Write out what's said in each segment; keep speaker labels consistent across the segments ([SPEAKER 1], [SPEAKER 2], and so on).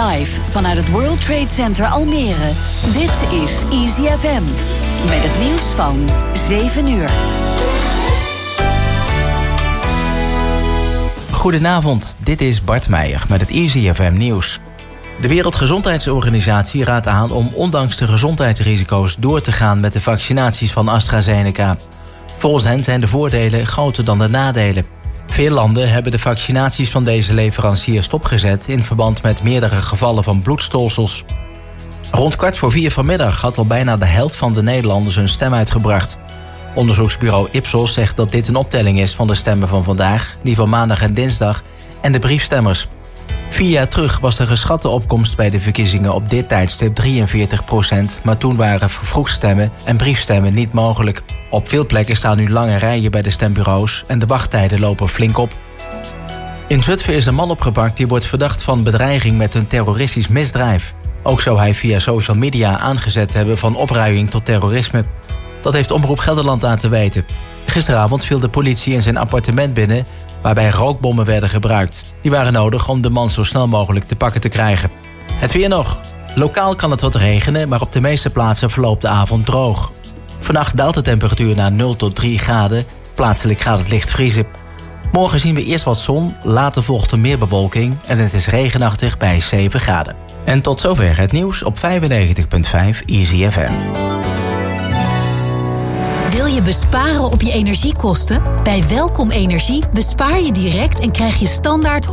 [SPEAKER 1] Live vanuit het World Trade Center Almere. Dit is Easy FM. Met het nieuws van 7 uur.
[SPEAKER 2] Goedenavond, dit is Bart Meijer met het Easy FM nieuws. De Wereldgezondheidsorganisatie raadt aan om ondanks de gezondheidsrisico's door te gaan met de vaccinaties van AstraZeneca. Volgens hen zijn de voordelen groter dan de nadelen. Veel landen hebben de vaccinaties van deze leverancier stopgezet in verband met meerdere gevallen van bloedstolsels. Rond kwart voor vier vanmiddag had al bijna de helft van de Nederlanders hun stem uitgebracht. Onderzoeksbureau Ipsos zegt dat dit een optelling is van de stemmen van vandaag, die van maandag en dinsdag, en de briefstemmers. Vier jaar terug was de geschatte opkomst bij de verkiezingen op dit tijdstip 43% maar toen waren vervroegstemmen en briefstemmen niet mogelijk. Op veel plekken staan nu lange rijen bij de stembureaus en de wachttijden lopen flink op. In Zutphen is een man opgepakt die wordt verdacht van bedreiging met een terroristisch misdrijf. Ook zou hij via social media aangezet hebben van opruiing tot terrorisme. Dat heeft Omroep Gelderland laten weten. Gisteravond viel de politie in zijn appartement binnen waarbij rookbommen werden gebruikt. Die waren nodig om de man zo snel mogelijk te pakken te krijgen. Het weer nog. Lokaal kan het wat regenen, maar op de meeste plaatsen verloopt de avond droog. Vannacht daalt de temperatuur naar 0 tot 3 graden. Plaatselijk gaat het licht vriezen. Morgen zien we eerst wat zon, later volgt er meer bewolking... en het is regenachtig bij 7 graden. En tot zover het nieuws op 95.5 Easy FM.
[SPEAKER 1] Wil je besparen op je energiekosten? Bij Welkom Energie bespaar je direct en krijg je standaard 100%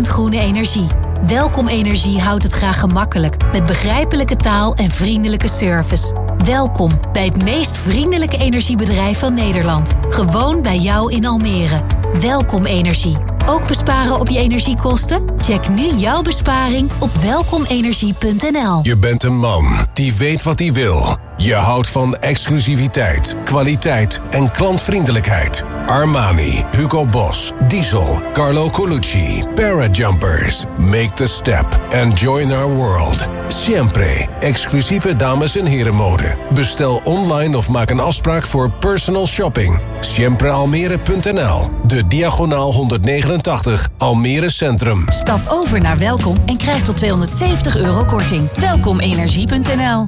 [SPEAKER 1] groene energie. Welkom Energie houdt het graag gemakkelijk met begrijpelijke taal en vriendelijke service. Welkom bij het meest vriendelijke energiebedrijf van Nederland. Gewoon bij jou in Almere. Welkom Energie. Ook besparen op je energiekosten? Check nu jouw besparing op welkomenergie.nl.
[SPEAKER 3] Je bent een man die weet wat hij wil. Je houdt van exclusiviteit, kwaliteit en klantvriendelijkheid. Armani, Hugo Boss, Diesel, Carlo Colucci, Parajumpers. Make the step and join our world. Siempre, exclusieve dames en herenmode. Bestel online of maak een afspraak voor personal shopping. Siemprealmere.nl, de diagonaal 189 Almere Centrum.
[SPEAKER 1] Stap over naar Welkom en krijg tot 270 euro korting. Welkomenergie.nl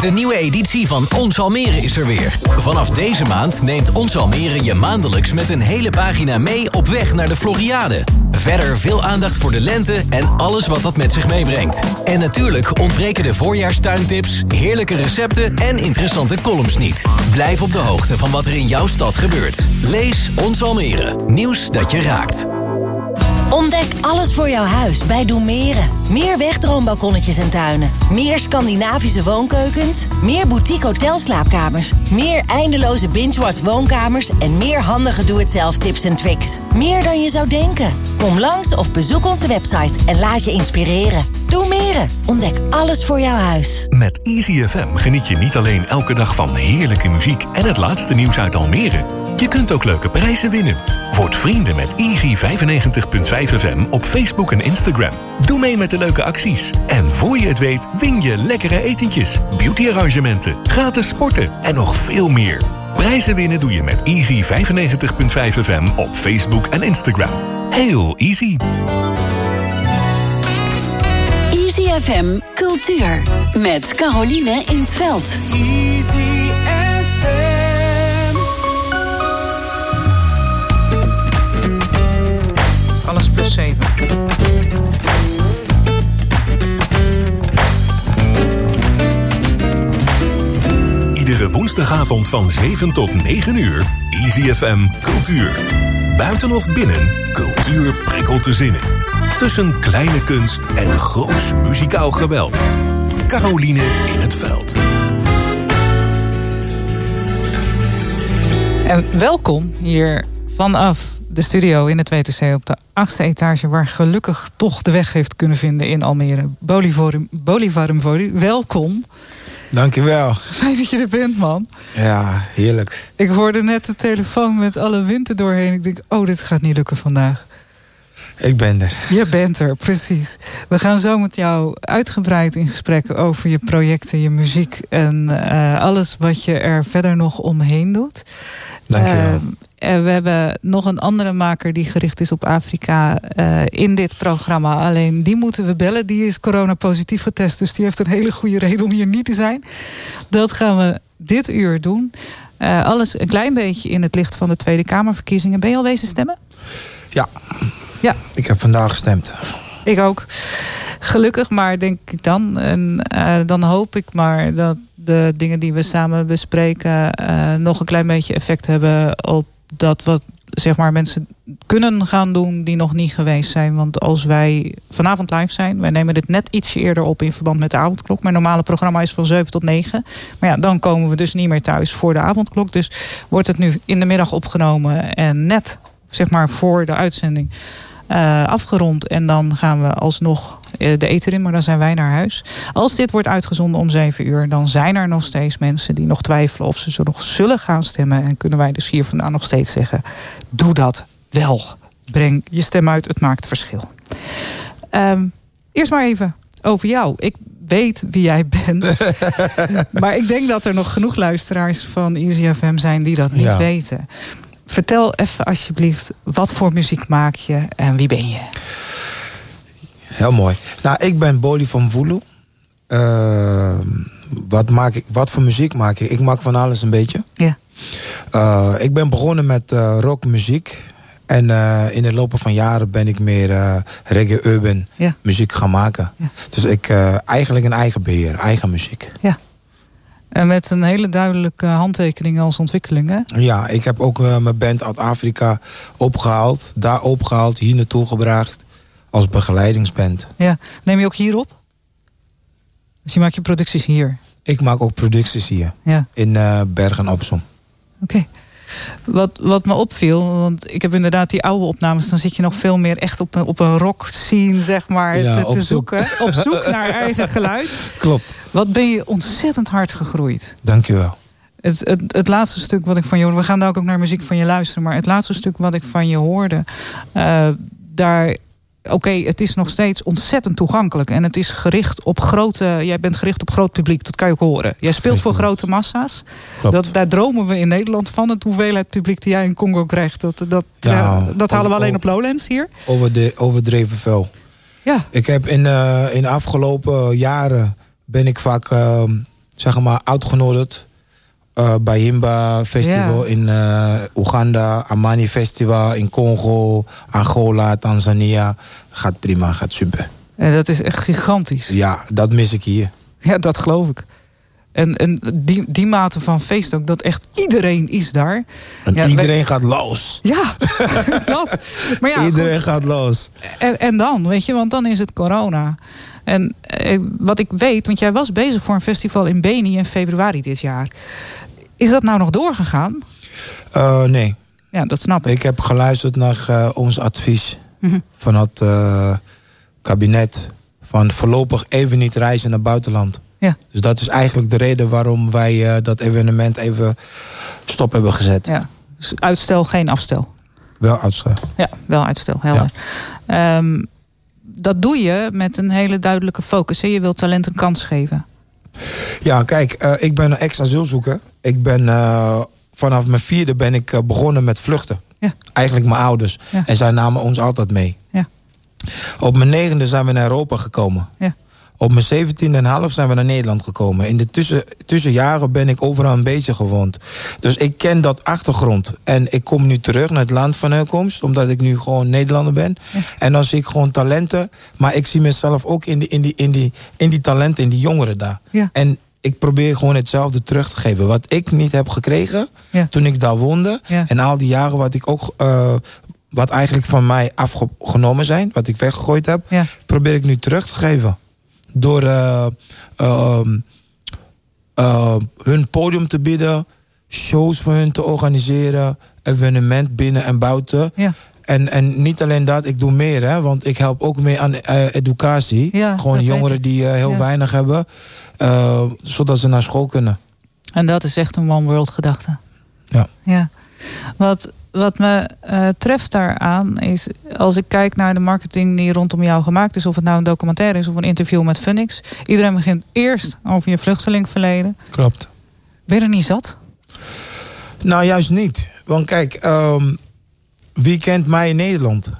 [SPEAKER 4] De nieuwe editie van Ons Almere is er weer. Vanaf deze maand neemt Ons Almere je maandelijks met een hele pagina mee op weg naar de Floriade. Verder veel aandacht voor de lente en alles wat dat met zich meebrengt. En natuurlijk ontbreken de voorjaarstuintips, heerlijke recepten en interessante columns niet. Blijf op de hoogte van wat er in jouw stad gebeurt. Lees Ons Almere. Nieuws dat je raakt.
[SPEAKER 5] Ontdek alles voor jouw huis bij Doemeren. Meer wegdroombalkonnetjes en tuinen. Meer Scandinavische woonkeukens. Meer boutique hotelslaapkamers. Meer eindeloze binge-watch woonkamers. En meer handige doe-het-zelf tips en tricks. Meer dan je zou denken. Kom langs of bezoek onze website en laat je inspireren. Doemeren. Ontdek alles voor jouw huis.
[SPEAKER 6] Met Easy FM geniet je niet alleen elke dag van heerlijke muziek en het laatste nieuws uit Almere. Je kunt ook leuke prijzen winnen. Word vrienden met Easy 95.5 FM op Facebook en Instagram. Doe mee met de leuke acties. En voor je het weet win je lekkere etentjes, beautyarrangementen, gratis sporten en nog veel meer. Prijzen winnen doe je met Easy 95.5 FM op Facebook en Instagram. Heel easy.
[SPEAKER 1] Easy FM Cultuur. Met Caroline in het veld.
[SPEAKER 7] Easy
[SPEAKER 8] 7.
[SPEAKER 6] Iedere woensdagavond van 7 tot 9 uur. Easy FM Cultuur. Buiten of binnen, cultuur prikkelt de zinnen. Tussen kleine kunst en groots muzikaal geweld. Caroline in het veld.
[SPEAKER 8] En welkom hier vanaf de studio in het WTC op de achtste etage... waar gelukkig toch de weg heeft kunnen vinden in Almere. Bolivarum, Bolivarum Voli, welkom.
[SPEAKER 9] Dankjewel.
[SPEAKER 8] Fijn dat je er bent, man.
[SPEAKER 9] Ja, heerlijk.
[SPEAKER 8] Ik hoorde net de telefoon met alle wind er doorheen. Ik denk, oh, dit gaat niet lukken vandaag.
[SPEAKER 9] Ik ben er.
[SPEAKER 8] Je bent er, precies. We gaan zo met jou uitgebreid in gesprek over je projecten, je muziek en eh, alles wat je er verder nog omheen doet.
[SPEAKER 9] Dankjewel.
[SPEAKER 8] Uh, we hebben nog een andere maker die gericht is op Afrika in dit programma. Alleen die moeten we bellen. Die is corona positief getest. Dus die heeft een hele goede reden om hier niet te zijn. Dat gaan we dit uur doen. alles een klein beetje in het licht van de Tweede Kamerverkiezingen. Ben je al wezen stemmen?
[SPEAKER 9] Ja.
[SPEAKER 8] ja.
[SPEAKER 9] Ik heb vandaag gestemd.
[SPEAKER 8] Ik ook. Gelukkig maar, denk ik dan. En uh, dan hoop ik maar dat de dingen die we samen bespreken... Uh, nog een klein beetje effect hebben op dat wat zeg maar, mensen kunnen gaan doen die nog niet geweest zijn. Want als wij vanavond live zijn, wij nemen dit net ietsje eerder op in verband met de avondklok. Mijn normale programma is van 7 tot 9. Maar ja, dan komen we dus niet meer thuis voor de avondklok. Dus wordt het nu in de middag opgenomen en net zeg maar voor de uitzending uh, afgerond. En dan gaan we alsnog uh, de eten in, maar dan zijn wij naar huis. Als dit wordt uitgezonden om 7 uur, dan zijn er nog steeds mensen die nog twijfelen of ze nog zullen gaan stemmen. En kunnen wij dus hier vandaan nog steeds zeggen: doe dat wel. Breng je stem uit, het maakt verschil. Um, eerst maar even over jou. Ik weet wie jij bent. maar ik denk dat er nog genoeg luisteraars van Easy FM zijn die dat niet ja. weten. Vertel even alsjeblieft, wat voor muziek maak je en wie ben je?
[SPEAKER 9] Heel mooi. Nou, ik ben Boli van Voelu. Uh, wat, maak ik, wat voor muziek maak ik? Ik maak van alles een beetje.
[SPEAKER 8] Ja.
[SPEAKER 9] Uh, ik ben begonnen met uh, rockmuziek. En in de loop van jaren ben ik meer reggae urban
[SPEAKER 8] ja.
[SPEAKER 9] muziek gaan maken.
[SPEAKER 8] Ja.
[SPEAKER 9] Dus ik eigenlijk een eigen beheer, eigen muziek.
[SPEAKER 8] Ja. En met een hele duidelijke handtekening als ontwikkeling, hè?
[SPEAKER 9] Ja, ik heb ook uh, mijn band uit Afrika opgehaald. Daar opgehaald, hier naartoe gebracht. Als begeleidingsband.
[SPEAKER 8] Ja, neem je ook hier op? Dus je maakt je producties hier?
[SPEAKER 9] Ik maak ook producties hier.
[SPEAKER 8] Ja.
[SPEAKER 9] In uh, Bergen op Zoom.
[SPEAKER 8] Oké. Okay. Wat, wat me opviel, want ik heb inderdaad die oude opnames... dan zit je nog veel meer echt op een, op een rock scene, zeg maar,
[SPEAKER 9] ja,
[SPEAKER 8] te, te zoeken. Op zoek naar eigen geluid.
[SPEAKER 9] Klopt.
[SPEAKER 8] Wat ben je ontzettend hard gegroeid.
[SPEAKER 9] Dankjewel.
[SPEAKER 8] Het, het, het laatste stuk wat ik van je hoorde... we gaan daar ook naar muziek van je luisteren... maar het laatste stuk wat ik van je hoorde... Uh, daar oké, okay, het is nog steeds ontzettend toegankelijk. En het is gericht op grote. Jij bent gericht op groot publiek, dat kan je ook horen. Jij speelt voor grote massa's. Dat, daar dromen we in Nederland van. Het hoeveelheid publiek die jij in Congo krijgt. Dat, dat,
[SPEAKER 9] ja,
[SPEAKER 8] uh, dat halen we alleen op Lowlands hier.
[SPEAKER 9] Over de, overdreven veel.
[SPEAKER 8] Ja.
[SPEAKER 9] Ik heb in, uh, in de afgelopen jaren ben ik vaak uh, zeg maar uitgenodigd. Uh, bij Himba Festival
[SPEAKER 8] Ja.
[SPEAKER 9] in uh, Oeganda, Amani Festival in Congo, Angola, Tanzania. Gaat prima, gaat super.
[SPEAKER 8] En dat is echt gigantisch.
[SPEAKER 9] Ja, dat mis ik hier.
[SPEAKER 8] Ja, dat geloof ik. En, en die, die mate van feest ook, dat echt iedereen is daar.
[SPEAKER 9] En
[SPEAKER 8] Ja,
[SPEAKER 9] iedereen gaat los.
[SPEAKER 8] Ja, dat. Maar ja,
[SPEAKER 9] iedereen
[SPEAKER 8] goed.
[SPEAKER 9] gaat los.
[SPEAKER 8] En, en dan, weet je, want dan is het corona. En eh, wat ik weet, want jij was bezig voor een festival in Beni in februari dit jaar. Is dat nou nog doorgegaan?
[SPEAKER 9] Uh, nee,
[SPEAKER 8] Ja, dat snap ik.
[SPEAKER 9] ik heb geluisterd naar uh, ons advies
[SPEAKER 8] Mhm.
[SPEAKER 9] van het uh, kabinet. Van voorlopig even niet reizen naar buitenland.
[SPEAKER 8] Ja.
[SPEAKER 9] Dus dat is eigenlijk de reden waarom wij uh, dat evenement even stop hebben gezet.
[SPEAKER 8] Ja. Dus uitstel, geen afstel.
[SPEAKER 9] Wel uitstel.
[SPEAKER 8] Ja, wel uitstel, helder. Ehm, dat doe je met een hele duidelijke focus. Hè? Je wilt talent een kans geven.
[SPEAKER 9] Ja, kijk, uh, ik ben een ex-asielzoeker. Ik ben uh, vanaf mijn vierde ben ik begonnen met vluchten.
[SPEAKER 8] Ja.
[SPEAKER 9] Eigenlijk mijn ouders.
[SPEAKER 8] Ja.
[SPEAKER 9] En zij namen ons altijd mee.
[SPEAKER 8] Ja.
[SPEAKER 9] Op mijn negende zijn we naar Europa gekomen.
[SPEAKER 8] Ja.
[SPEAKER 9] Op mijn zeventiende en half zijn we naar Nederland gekomen. In de tussen, tussenjaren ben ik overal een beetje gewoond. Dus ik ken dat achtergrond. En ik kom nu terug naar het land van herkomst. Omdat ik nu gewoon Nederlander ben. En dan zie ik gewoon talenten. Maar ik zie mezelf ook in die, in die, in die, in die talenten, in die jongeren daar.
[SPEAKER 8] Ja.
[SPEAKER 9] En ik probeer gewoon hetzelfde terug te geven. Wat ik niet heb gekregen
[SPEAKER 8] Ja.
[SPEAKER 9] toen ik daar woonde.
[SPEAKER 8] Ja.
[SPEAKER 9] En al die jaren wat ik ook... Uh, wat eigenlijk van mij afgenomen zijn. Wat ik weggegooid heb. Probeer ik nu terug te geven. Door uh, uh, uh, hun podium te bieden. Shows voor hun te organiseren. Evenement binnen en buiten.
[SPEAKER 8] Ja.
[SPEAKER 9] En, en niet alleen dat, ik doe meer. Hè, want ik help ook mee aan uh, educatie.
[SPEAKER 8] Ja,
[SPEAKER 9] Gewoon jongeren die uh, heel
[SPEAKER 8] Ja.
[SPEAKER 9] weinig hebben. Uh, zodat ze naar school kunnen.
[SPEAKER 8] En dat is echt een one world gedachte.
[SPEAKER 9] Ja.
[SPEAKER 8] ja. Wat, wat me uh, treft daaraan is, als ik kijk naar de marketing die rondom jou gemaakt is, of het nou een documentaire is of een interview met Funix, iedereen begint eerst over je vluchtelingverleden.
[SPEAKER 9] Klopt.
[SPEAKER 8] Ben je er niet zat?
[SPEAKER 9] Nou, juist niet.
[SPEAKER 10] Want kijk, ehm, wie kent mij in Nederland?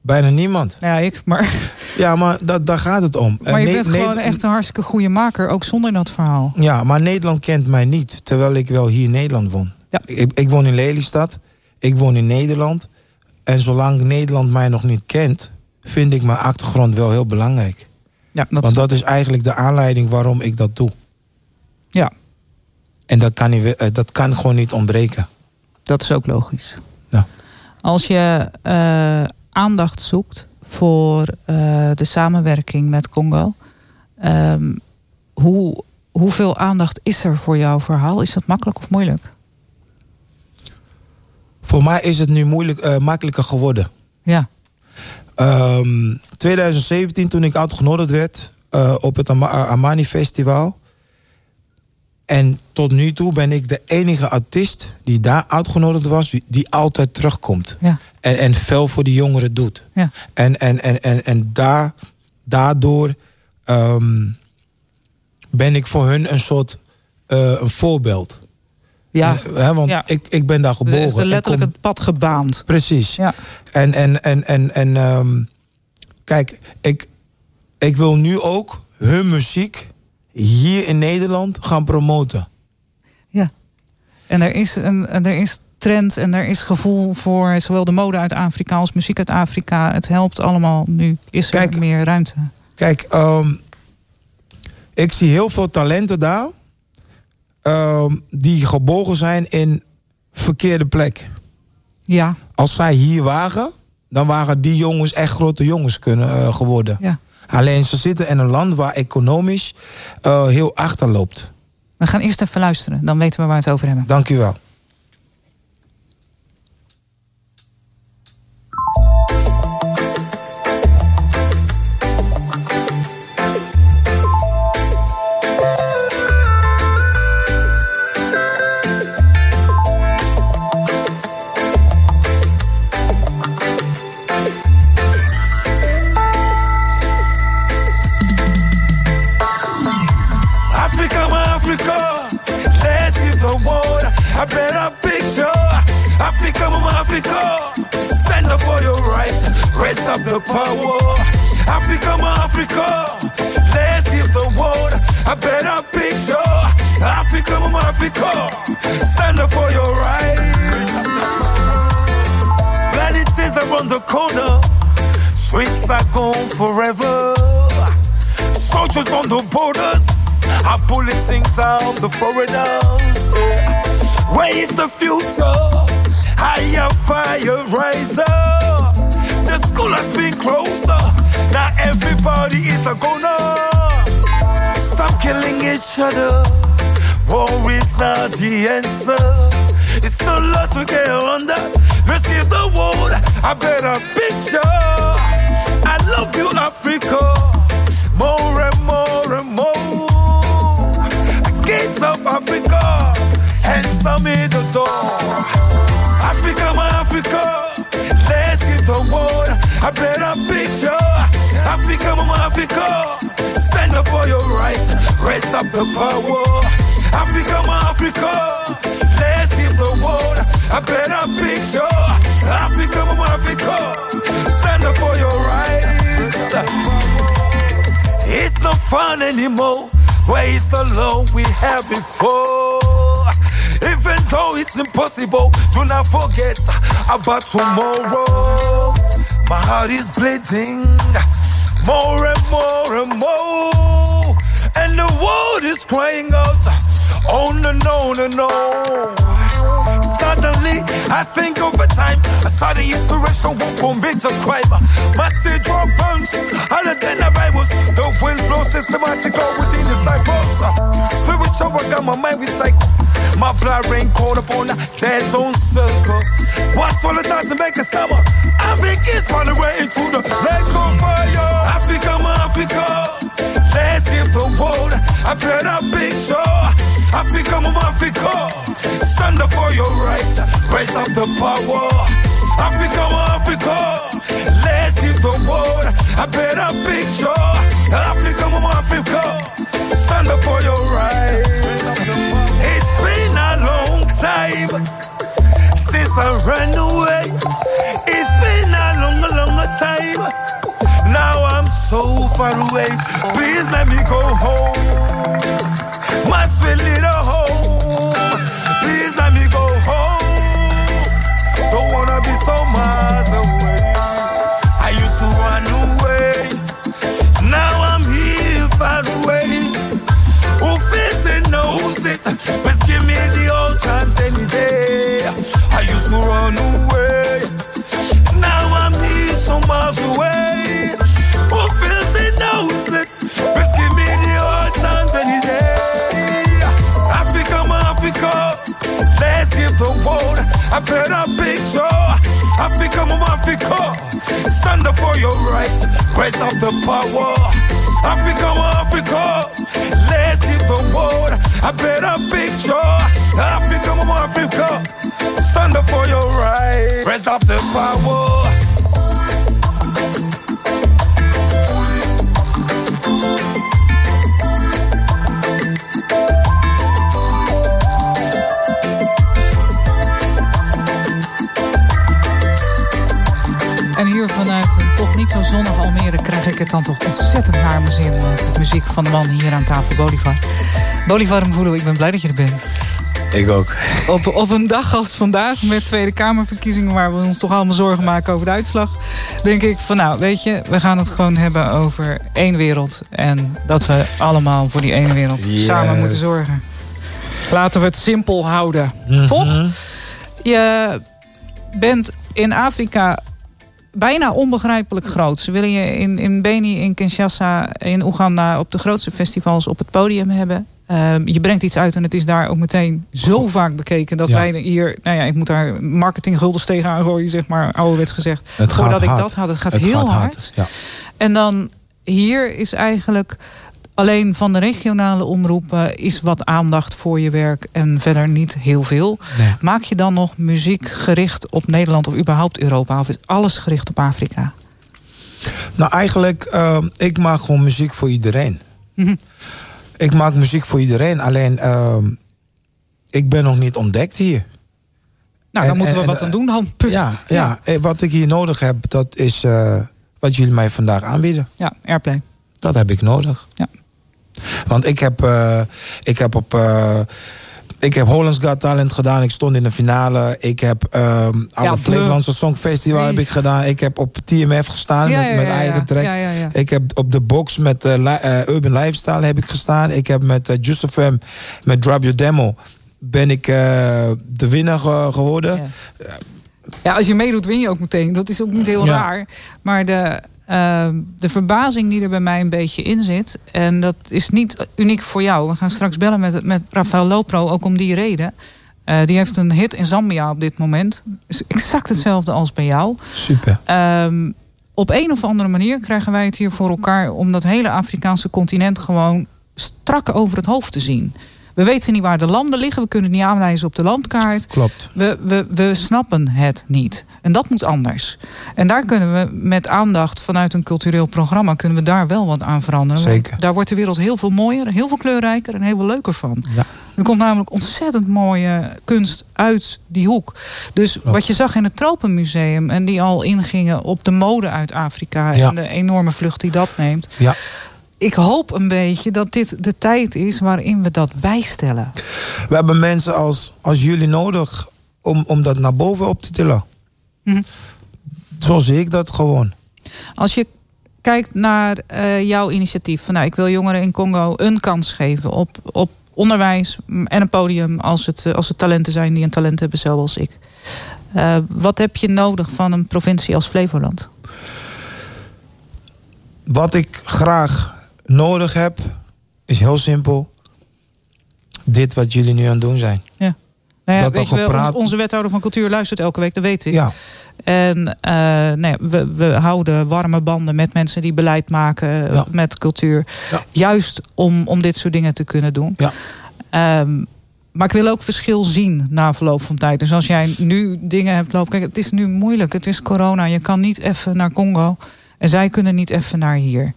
[SPEAKER 10] Bijna niemand.
[SPEAKER 8] Ja, ik, maar...
[SPEAKER 10] Ja, maar dat, daar gaat het om.
[SPEAKER 8] Maar je bent
[SPEAKER 10] Ne-
[SPEAKER 8] gewoon echt een hartstikke goede maker, ook zonder dat verhaal.
[SPEAKER 10] Ja, maar Nederland kent mij niet, terwijl ik wel hier in Nederland woon.
[SPEAKER 8] Ja.
[SPEAKER 10] Ik, ik woon in Lelystad, ik woon in Nederland. En zolang Nederland mij nog niet kent, vind ik mijn achtergrond wel heel belangrijk.
[SPEAKER 8] Ja, dat,
[SPEAKER 10] Want dat is eigenlijk de aanleiding waarom ik dat doe.
[SPEAKER 8] ja,
[SPEAKER 10] En dat kan, niet, eh, dat kan gewoon niet ontbreken.
[SPEAKER 8] dat is ook logisch.
[SPEAKER 10] Ja.
[SPEAKER 8] Als je eh, aandacht zoekt voor eh, de samenwerking met Congo, ehm, hoe, hoeveel aandacht is er voor jouw verhaal? Is dat makkelijk of moeilijk?
[SPEAKER 10] Voor mij is het nu moeilijk, eh, makkelijker geworden.
[SPEAKER 8] Ja,
[SPEAKER 10] Ehm 2017, toen ik uitgenodigd werd eh, op het eh, Amani Festival. En tot nu toe ben ik de enige artiest die daar uitgenodigd was, die, altijd terugkomt.
[SPEAKER 8] ja,
[SPEAKER 10] En, en veel voor de jongeren doet.
[SPEAKER 8] ja.
[SPEAKER 10] En, en, en, en, en daar, daardoor ehm, ben ik voor hun een soort een voorbeeld.
[SPEAKER 8] Ja.
[SPEAKER 10] Want
[SPEAKER 8] Ja.
[SPEAKER 10] ik, ik ben daar
[SPEAKER 8] Dus
[SPEAKER 10] geboren.
[SPEAKER 8] echt letterlijk
[SPEAKER 10] kom-
[SPEAKER 8] het pad gebaand.
[SPEAKER 10] Precies.
[SPEAKER 8] Ja.
[SPEAKER 10] En, en, en, en, en ehm, kijk, ik, ik wil nu ook hun muziek hier in Nederland gaan promoten.
[SPEAKER 8] Ja. En er is, een, en er is trend en er is gevoel voor zowel de mode uit Afrika als muziek uit Afrika. Het helpt allemaal. Nu is er
[SPEAKER 10] Kijk.
[SPEAKER 8] meer ruimte.
[SPEAKER 10] Kijk, ehm, ik zie heel veel talenten daar ehm, die gebogen zijn in verkeerde plek.
[SPEAKER 8] Ja,
[SPEAKER 10] Als zij hier waren, dan waren die jongens echt grote jongens kunnen, eh, geworden.
[SPEAKER 8] ja.
[SPEAKER 10] Alleen ze zitten in een land waar economisch eh, heel achterloopt.
[SPEAKER 8] We gaan eerst even luisteren. Dan weten we waar we het over hebben.
[SPEAKER 10] Dank u wel.
[SPEAKER 9] Africa, stand up for your rights, raise up the power. Africa, my Africa, let's give the world a better picture. Africa, my Africa, stand up for your rights. Planet is around the corner, streets are gone forever. Soldiers on the borders are policing down the foreigners. Where is the future? Higher fire riser. The school has been closer. Now everybody is a goner. Stop killing each other. War is not the answer. It's a lot to get under. Let's give the world a better picture. I love you, Africa. More and more and more. Gates of Africa. Answer me the door. Africa, my Africa. Let's give the world a better picture. Africa, my Africa. Stand up for your rights. Raise up the power. Africa, my Africa. Let's give the world a better picture. Africa, my Africa. Stand up for your rights. It's not fun anymore. Where is the love we had before? Even though it's impossible, do not forget about tomorrow. My heart is bleeding more and more and more. And the world is crying out, oh no, no, no, no. Suddenly, I think over time, a sudden inspiration will commit a crime. My teardrop burns, other than the rivals. The wind blows systematical within the cycles. Spiritual, I got my mind recycle. My blood rain cold upon a dead zone circle. All the time to make a summer? I make it find a way into the lake of fire. Africa, my Africa. Let's give the world a better picture. Africa, my Africa. Stand up for your rights. Raise up the power. Africa, my Africa. Let's give the world a better picture. Africa, my Africa. Stand up for your rights. It's been a long time
[SPEAKER 11] Yes, I ran away. It's been a long, long time. Now I'm so far away. Please let me go home. My sweet little home. Please let me go home. Don't wanna be so miles away. I used to run away. Now I'm here far away. Who feels it knows it. Best give me the old times any day. I used to run away. Now I'm here so miles away. The world a better picture. Africa, my Africa. Stand up for your rights. Raise up the power. Africa, my Africa. Let's give the world a better picture. Africa, my Africa. Stand up for your rights. Raise up the power.
[SPEAKER 8] Vanuit een toch niet zo zonnig Almere krijg ik het dan toch ontzettend naar mijn zin. Met de muziek van de man hier aan tafel, Bolivar. Bolivar Mvulo, ik ben blij dat je er bent.
[SPEAKER 9] Ik ook.
[SPEAKER 8] Op, op een dag als vandaag met Tweede Kamerverkiezingen... waar we ons toch allemaal zorgen maken over de uitslag... denk ik van nou, weet je, we gaan het gewoon hebben over één wereld. En dat we allemaal voor die ene wereld
[SPEAKER 9] Yes.
[SPEAKER 8] samen moeten zorgen. Laten we het simpel houden, toch? Je bent in Afrika bijna onbegrijpelijk groot. Ze willen je in, in Beni, in Kinshasa, in Oeganda... op de grootste festivals op het podium hebben. Ehm, je brengt iets uit en het is daar ook meteen zo vaak bekeken... dat
[SPEAKER 9] Ja.
[SPEAKER 8] wij hier... Nou ja, ik moet daar marketingguldens tegenaan gooien, zeg maar, ouderwets gezegd.
[SPEAKER 9] Het
[SPEAKER 8] voordat ik
[SPEAKER 9] hard.
[SPEAKER 8] dat had. Het gaat
[SPEAKER 9] Het
[SPEAKER 8] heel
[SPEAKER 9] gaat
[SPEAKER 8] hard.
[SPEAKER 9] hard, ja.
[SPEAKER 8] En dan hier is eigenlijk alleen van de regionale omroepen is wat aandacht voor je werk en verder niet heel veel.
[SPEAKER 9] Nee.
[SPEAKER 8] Maak je dan nog muziek gericht op Nederland of überhaupt Europa? Of is alles gericht op Afrika?
[SPEAKER 9] Nou, eigenlijk, ehm, ik maak gewoon muziek voor iedereen.
[SPEAKER 8] Mhm.
[SPEAKER 9] Ik maak muziek voor iedereen, alleen ehm, ik ben nog niet ontdekt hier.
[SPEAKER 8] Nou,
[SPEAKER 9] En-
[SPEAKER 8] dan moeten we
[SPEAKER 9] en-
[SPEAKER 8] wat aan doen dan. Punt.
[SPEAKER 9] Ja, ja. eh, wat ik hier nodig heb, dat is eh, wat jullie mij vandaag aanbieden.
[SPEAKER 8] Ja, Airplay.
[SPEAKER 9] Dat heb ik nodig.
[SPEAKER 8] Ja.
[SPEAKER 9] Want ik heb, eh, ik heb op. eh, ik heb Hollands Got Talent gedaan. Ik stond in de finale. Ik heb ehm Oude
[SPEAKER 8] Ja,
[SPEAKER 9] Flevolandse Songfestival
[SPEAKER 8] Nee.
[SPEAKER 9] heb ik gedaan. Ik heb op TMF gestaan
[SPEAKER 8] Ja,
[SPEAKER 9] met,
[SPEAKER 8] ja,
[SPEAKER 9] met eigen track. Ik heb op de box met eh, Urban Lifestyle heb ik gestaan. Ik heb met uh, met Drop Your Demo, ben ik de winnaar ge- geworden.
[SPEAKER 8] Ja. Als je meedoet win je ook meteen. Dat is ook niet heel raar. Maar de, ehm, de verbazing die er bij mij een beetje in zit... en dat is niet uniek voor jou. We gaan straks bellen met, met Rafael Lopro, ook om die reden. Eh, die heeft een hit in Zambia op dit moment. Is exact hetzelfde als bij jou.
[SPEAKER 9] Super.
[SPEAKER 8] Ehm, op een of andere manier krijgen wij het hier voor elkaar... om dat hele Afrikaanse continent gewoon strak over het hoofd te zien. We weten niet waar de landen liggen. We kunnen het niet aanwijzen op de landkaart.
[SPEAKER 9] Klopt.
[SPEAKER 8] We, we, we snappen het niet. En dat moet anders. En daar kunnen we met aandacht vanuit een cultureel programma... kunnen we daar wel wat aan veranderen.
[SPEAKER 9] Zeker.
[SPEAKER 8] daar wordt de wereld heel veel mooier, heel veel kleurrijker... en heel veel leuker van.
[SPEAKER 9] Ja.
[SPEAKER 8] Er komt namelijk ontzettend mooie kunst uit die hoek. Dus wat je zag in het Tropenmuseum... en die al ingingen op de mode uit Afrika...
[SPEAKER 9] Ja.
[SPEAKER 8] en de enorme vlucht die dat neemt...
[SPEAKER 9] Ja.
[SPEAKER 8] Ik hoop een beetje dat dit de tijd is waarin we dat bijstellen.
[SPEAKER 9] We hebben mensen als, als jullie nodig om, om dat naar boven op te tillen.
[SPEAKER 8] Mhm.
[SPEAKER 9] Zo zie ik dat gewoon.
[SPEAKER 8] Als je kijkt naar eh, jouw initiatief... van nou, ik wil jongeren in Congo een kans geven op, op onderwijs en een podium... Als het, eh, als het talenten zijn die een talent hebben zoals ik. Eh, wat heb je nodig van een provincie als Flevoland?
[SPEAKER 9] Wat ik graag nodig heb, is heel simpel. Dit wat jullie nu aan het doen zijn.
[SPEAKER 8] Ja. Nou ja,
[SPEAKER 9] Dat
[SPEAKER 8] weet je
[SPEAKER 9] gepraat-
[SPEAKER 8] onze wethouder van cultuur luistert elke week, dat weet ik.
[SPEAKER 9] Ja,
[SPEAKER 8] En eh, nou ja, we, we houden warme banden met mensen die beleid maken
[SPEAKER 9] Ja.
[SPEAKER 8] met cultuur.
[SPEAKER 9] Ja.
[SPEAKER 8] Juist om, om dit soort dingen te kunnen doen.
[SPEAKER 9] Ja.
[SPEAKER 8] Ehm, maar ik wil ook verschil zien na verloop van tijd. Dus als jij nu dingen hebt lopen. Kijk, het is nu moeilijk. Het is corona. Je kan niet even naar Congo. En zij kunnen niet even naar hier.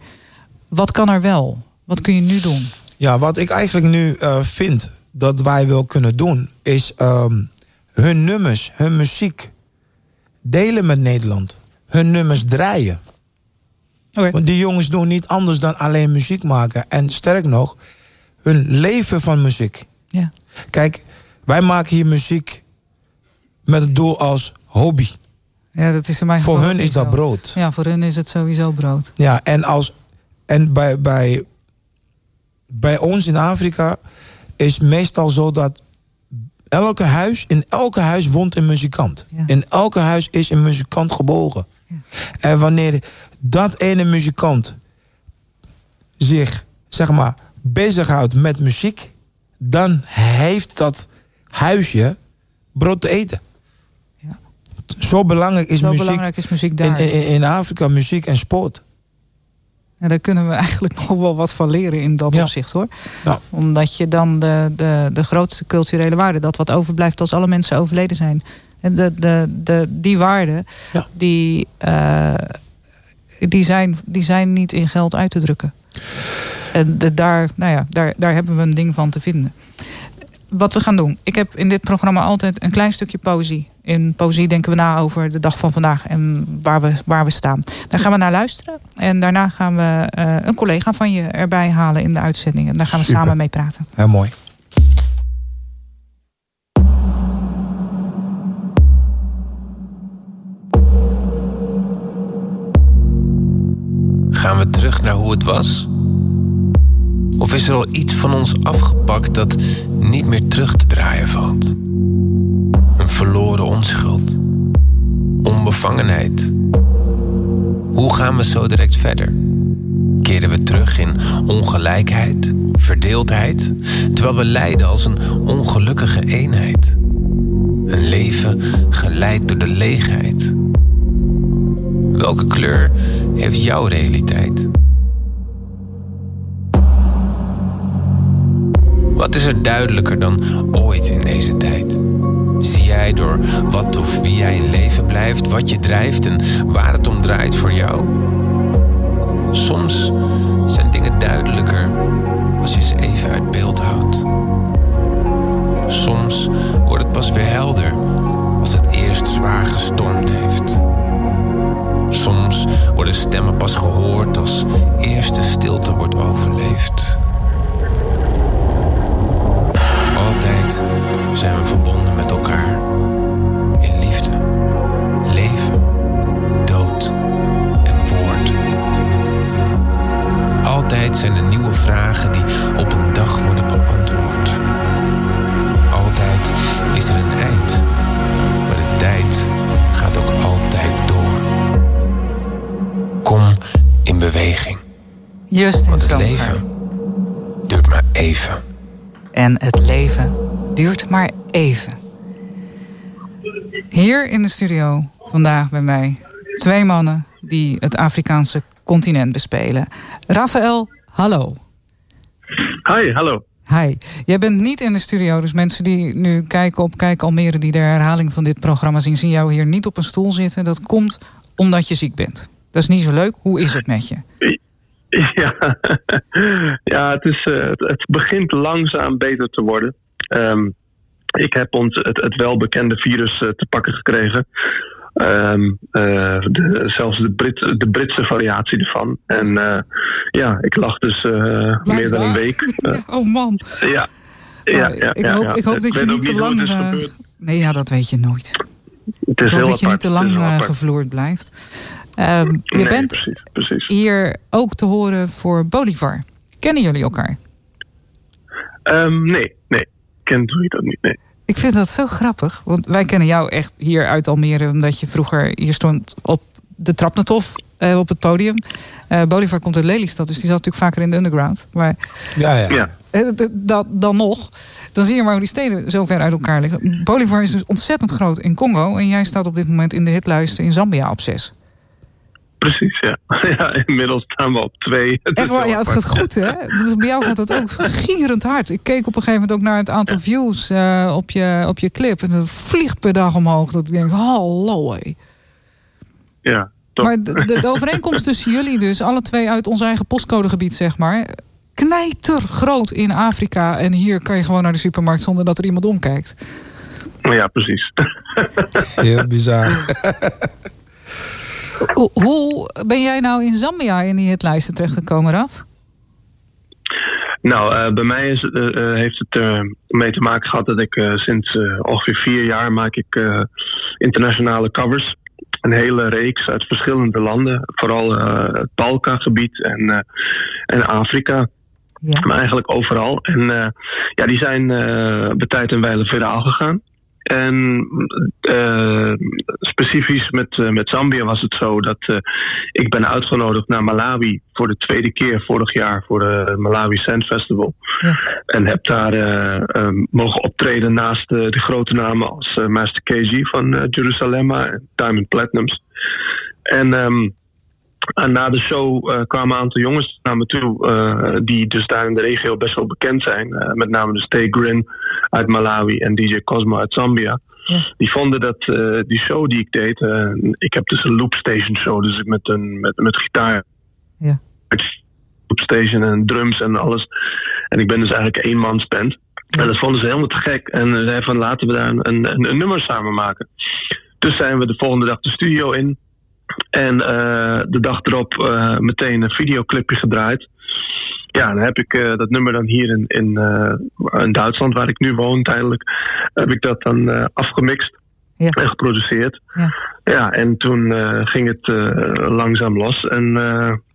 [SPEAKER 8] Wat kan er wel? Wat kun je nu doen?
[SPEAKER 9] ja wat ik eigenlijk nu eh, vind dat wij wel kunnen doen, is ehm, hun nummers, hun muziek delen met Nederland. Hun nummers draaien. Want die jongens doen niet anders dan alleen muziek maken. En sterk nog, hun leven van muziek.
[SPEAKER 8] Ja.
[SPEAKER 9] Kijk, wij maken hier muziek met het doel als hobby.
[SPEAKER 8] Ja, dat is in mijn
[SPEAKER 9] Voor hun is dat brood.
[SPEAKER 8] Ja, voor hun is het sowieso brood.
[SPEAKER 9] Ja, en, als, en bij, bij, bij ons in Afrika is meestal zo dat elke huis, in elke huis woont een muzikant. In elke huis is een muzikant gebogen. En wanneer dat ene muzikant zich, zeg maar, bezighoudt met muziek, dan heeft dat huisje brood te eten. Zo belangrijk is
[SPEAKER 8] Zo
[SPEAKER 9] muziek,
[SPEAKER 8] belangrijk is muziek
[SPEAKER 9] in,
[SPEAKER 8] daar.
[SPEAKER 9] in, in Afrika, muziek en sport.
[SPEAKER 8] En daar kunnen we eigenlijk nog wel wat van leren in dat opzicht hoor.
[SPEAKER 9] Ja.
[SPEAKER 8] Omdat je dan de, de, de grootste culturele waarde, dat wat overblijft als alle mensen overleden zijn. En de, de, de, die waarden, die, eh, die, zijn, die zijn niet in geld uit te drukken. En de, daar, nou ja, daar, daar hebben we een ding van te vinden. Wat we gaan doen. Ik heb in dit programma altijd een klein stukje poëzie. In poëzie denken we na over de dag van vandaag en waar we, waar we staan. Daar gaan we naar luisteren. En daarna gaan we eh, een collega van je erbij halen in de uitzending. En daar gaan we
[SPEAKER 9] Super.
[SPEAKER 8] samen mee praten.
[SPEAKER 9] Heel mooi.
[SPEAKER 12] Gaan we terug naar hoe het was? Of is er al iets van ons afgepakt dat niet meer terug te draaien valt? Een verloren onschuld. Onbevangenheid. Hoe gaan we zo direct verder? Keren we terug in ongelijkheid, verdeeldheid, terwijl we lijden als een ongelukkige eenheid? Een leven geleid door de leegheid. Welke kleur heeft jouw realiteit? Wat is er duidelijker dan ooit in deze tijd? Zie jij door wat of wie jij in leven blijft, wat je drijft en waar het om draait voor jou? Soms zijn dingen duidelijker als je ze even uit beeld houdt. Soms wordt het pas weer helder als het eerst zwaar gestormd heeft. Soms worden stemmen pas gehoord als eerste stilte wordt overleefd. Zijn we verbonden met elkaar. In liefde, leven, dood en woord. Altijd zijn er nieuwe vragen die op een dag worden beantwoord. Altijd is er een eind, maar de tijd gaat ook altijd door. Kom in beweging.
[SPEAKER 8] Justin
[SPEAKER 12] Want het leven duurt maar even.
[SPEAKER 8] En het leven duurt maar even. Hier in de studio vandaag bij mij twee mannen die het Afrikaanse continent bespelen. Rafael, hallo.
[SPEAKER 13] Hi, hallo.
[SPEAKER 8] Hi. Jij bent niet in de studio, dus mensen die nu kijken op Kijk Almere... die de herhaling van dit programma zien, zien jou hier niet op een stoel zitten. Dat komt omdat je ziek bent. Dat is niet zo leuk. Hoe is het met je?
[SPEAKER 13] Ja, ja het, is, eh, het, het begint langzaam beter te worden. Ehm, ik heb ons het, het welbekende virus eh, te pakken gekregen. Ehm, eh, de, zelfs de, Brit, de Britse variatie ervan. En eh, ja, ik lag dus meer dan een week.
[SPEAKER 8] Oh man.
[SPEAKER 13] ja. Ja, ja,
[SPEAKER 8] ik
[SPEAKER 13] ja,
[SPEAKER 8] hoop,
[SPEAKER 13] ja.
[SPEAKER 8] ik hoop dat je niet te lang.
[SPEAKER 13] is
[SPEAKER 8] nee, ja, dat weet je nooit.
[SPEAKER 13] Het is
[SPEAKER 8] ik hoop
[SPEAKER 13] heel
[SPEAKER 8] dat je niet te lang gevloerd blijft. Ehm, je
[SPEAKER 13] Nee,
[SPEAKER 8] bent
[SPEAKER 13] precies, precies.
[SPEAKER 8] hier ook te horen voor Bolivar. Kennen jullie elkaar?
[SPEAKER 13] Nee, nee. Kent doe je dat niet, nee.
[SPEAKER 8] Ik vind dat zo grappig. Want wij kennen jou echt hier uit Almere. Omdat je vroeger hier stond op de Trapnetov eh, op het podium. Eh Bolivar komt uit Lelystad. Dus die zat natuurlijk vaker in de underground. Maar
[SPEAKER 9] Ja, ja.
[SPEAKER 8] eh, dat, dan nog. Dan zie je maar hoe die steden zo ver uit elkaar liggen. Bolivar is dus ontzettend groot in Congo. En jij staat op dit moment in de hitlijsten in Zambia op zes.
[SPEAKER 13] Precies, ja. ja. Inmiddels staan we op twee. Het is
[SPEAKER 8] Echt waar,
[SPEAKER 13] heel
[SPEAKER 8] ja, het gaat goed, hè? Dus bij jou gaat het ook gierend hard. Ik keek op een gegeven moment ook naar het aantal views eh, op, je, op je clip. En dat vliegt per dag omhoog. Dat ik denk, hallo, hé.
[SPEAKER 13] Ja, toch.
[SPEAKER 8] Maar de, de, de overeenkomst tussen jullie dus, alle twee uit ons eigen postcodegebied, zeg maar... knijter groot in Afrika. En hier kan je gewoon naar de supermarkt zonder dat er iemand omkijkt.
[SPEAKER 13] Ja, precies.
[SPEAKER 9] Heel bizar.
[SPEAKER 8] Hoe, hoe ben jij nou in Zambia in die hitlijsten terechtgekomen, Raf?
[SPEAKER 13] Nou, uh, bij mij is, uh, uh, heeft het ermee te maken gehad dat ik sinds ongeveer vier jaar maak ik internationale covers. Een hele reeks uit verschillende landen. Vooral het Balkangebied en, en Afrika. Ja. Maar eigenlijk overal. En ja, die zijn bij tijd en wijle viraal gegaan. En uh, specifisch met, uh, met Zambia was het zo dat uh, ik ben uitgenodigd naar Malawi voor de tweede keer vorig jaar voor de Malawi Sand Festival. Ja. En heb daar mogen optreden naast de grote namen als Master KG van Jerusalem en Diamond Platinums. En um, en na de show uh, kwamen een aantal jongens naar me toe, uh, die dus daar in de regio best wel bekend zijn. Uh, met name de Stay Grin uit Malawi en DJ Cosmo uit Zambia. Ja. Die vonden dat die show die ik deed, ik heb dus een loopstation show, dus ik met, een, met, met gitaar. Ja. Loopstation en drums en alles. En ik ben dus eigenlijk één man band. Ja. En dat vonden ze helemaal te gek. En zeiden van laten we daar een, een, een nummer samen maken. Dus zijn we de volgende dag de studio in. En uh, de dag erop uh, meteen een videoclipje gedraaid. Ja, dan heb ik uh, dat nummer dan hier in, in, in, Duitsland, waar ik nu woon tijdelijk, heb ik dat dan afgemixt ja. en geproduceerd. Ja, ja en toen ging het langzaam los. En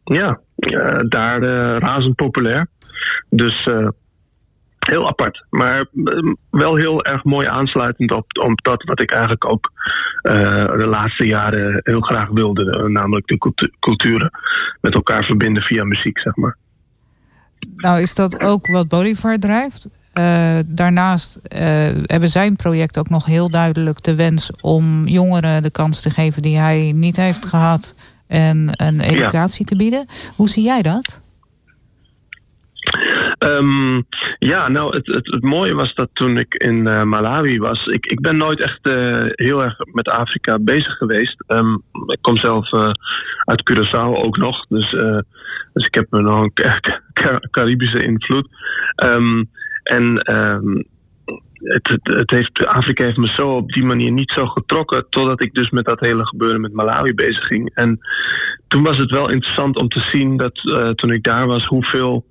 [SPEAKER 13] ja, daar razend populair. Dus heel apart. Maar ehm, wel heel erg mooi aansluitend op, op dat wat ik eigenlijk ook uh, de laatste jaren heel graag wilde. Uh, namelijk de culturen met elkaar verbinden via muziek, zeg maar.
[SPEAKER 8] Nou, is dat ook wat Bolivar drijft? Uh, daarnaast hebben zijn project ook nog heel duidelijk de wens om jongeren de kans te geven die hij niet heeft gehad en een educatie ja. te bieden. Hoe zie jij dat?
[SPEAKER 13] Um, ja, nou, het, het, mooie was dat toen ik in uh, Malawi was. Ik, ik ben nooit echt uh, heel erg met Afrika bezig geweest. Um, ik kom zelf uh, uit Curaçao ook nog. Dus, dus ik heb nog een Caribische invloed. Um, en het, het, het, heeft, Afrika heeft me zo op die manier niet zo getrokken. Totdat ik dus met dat hele gebeuren met Malawi bezig ging. En toen was het wel interessant om te zien dat toen ik daar was, hoeveel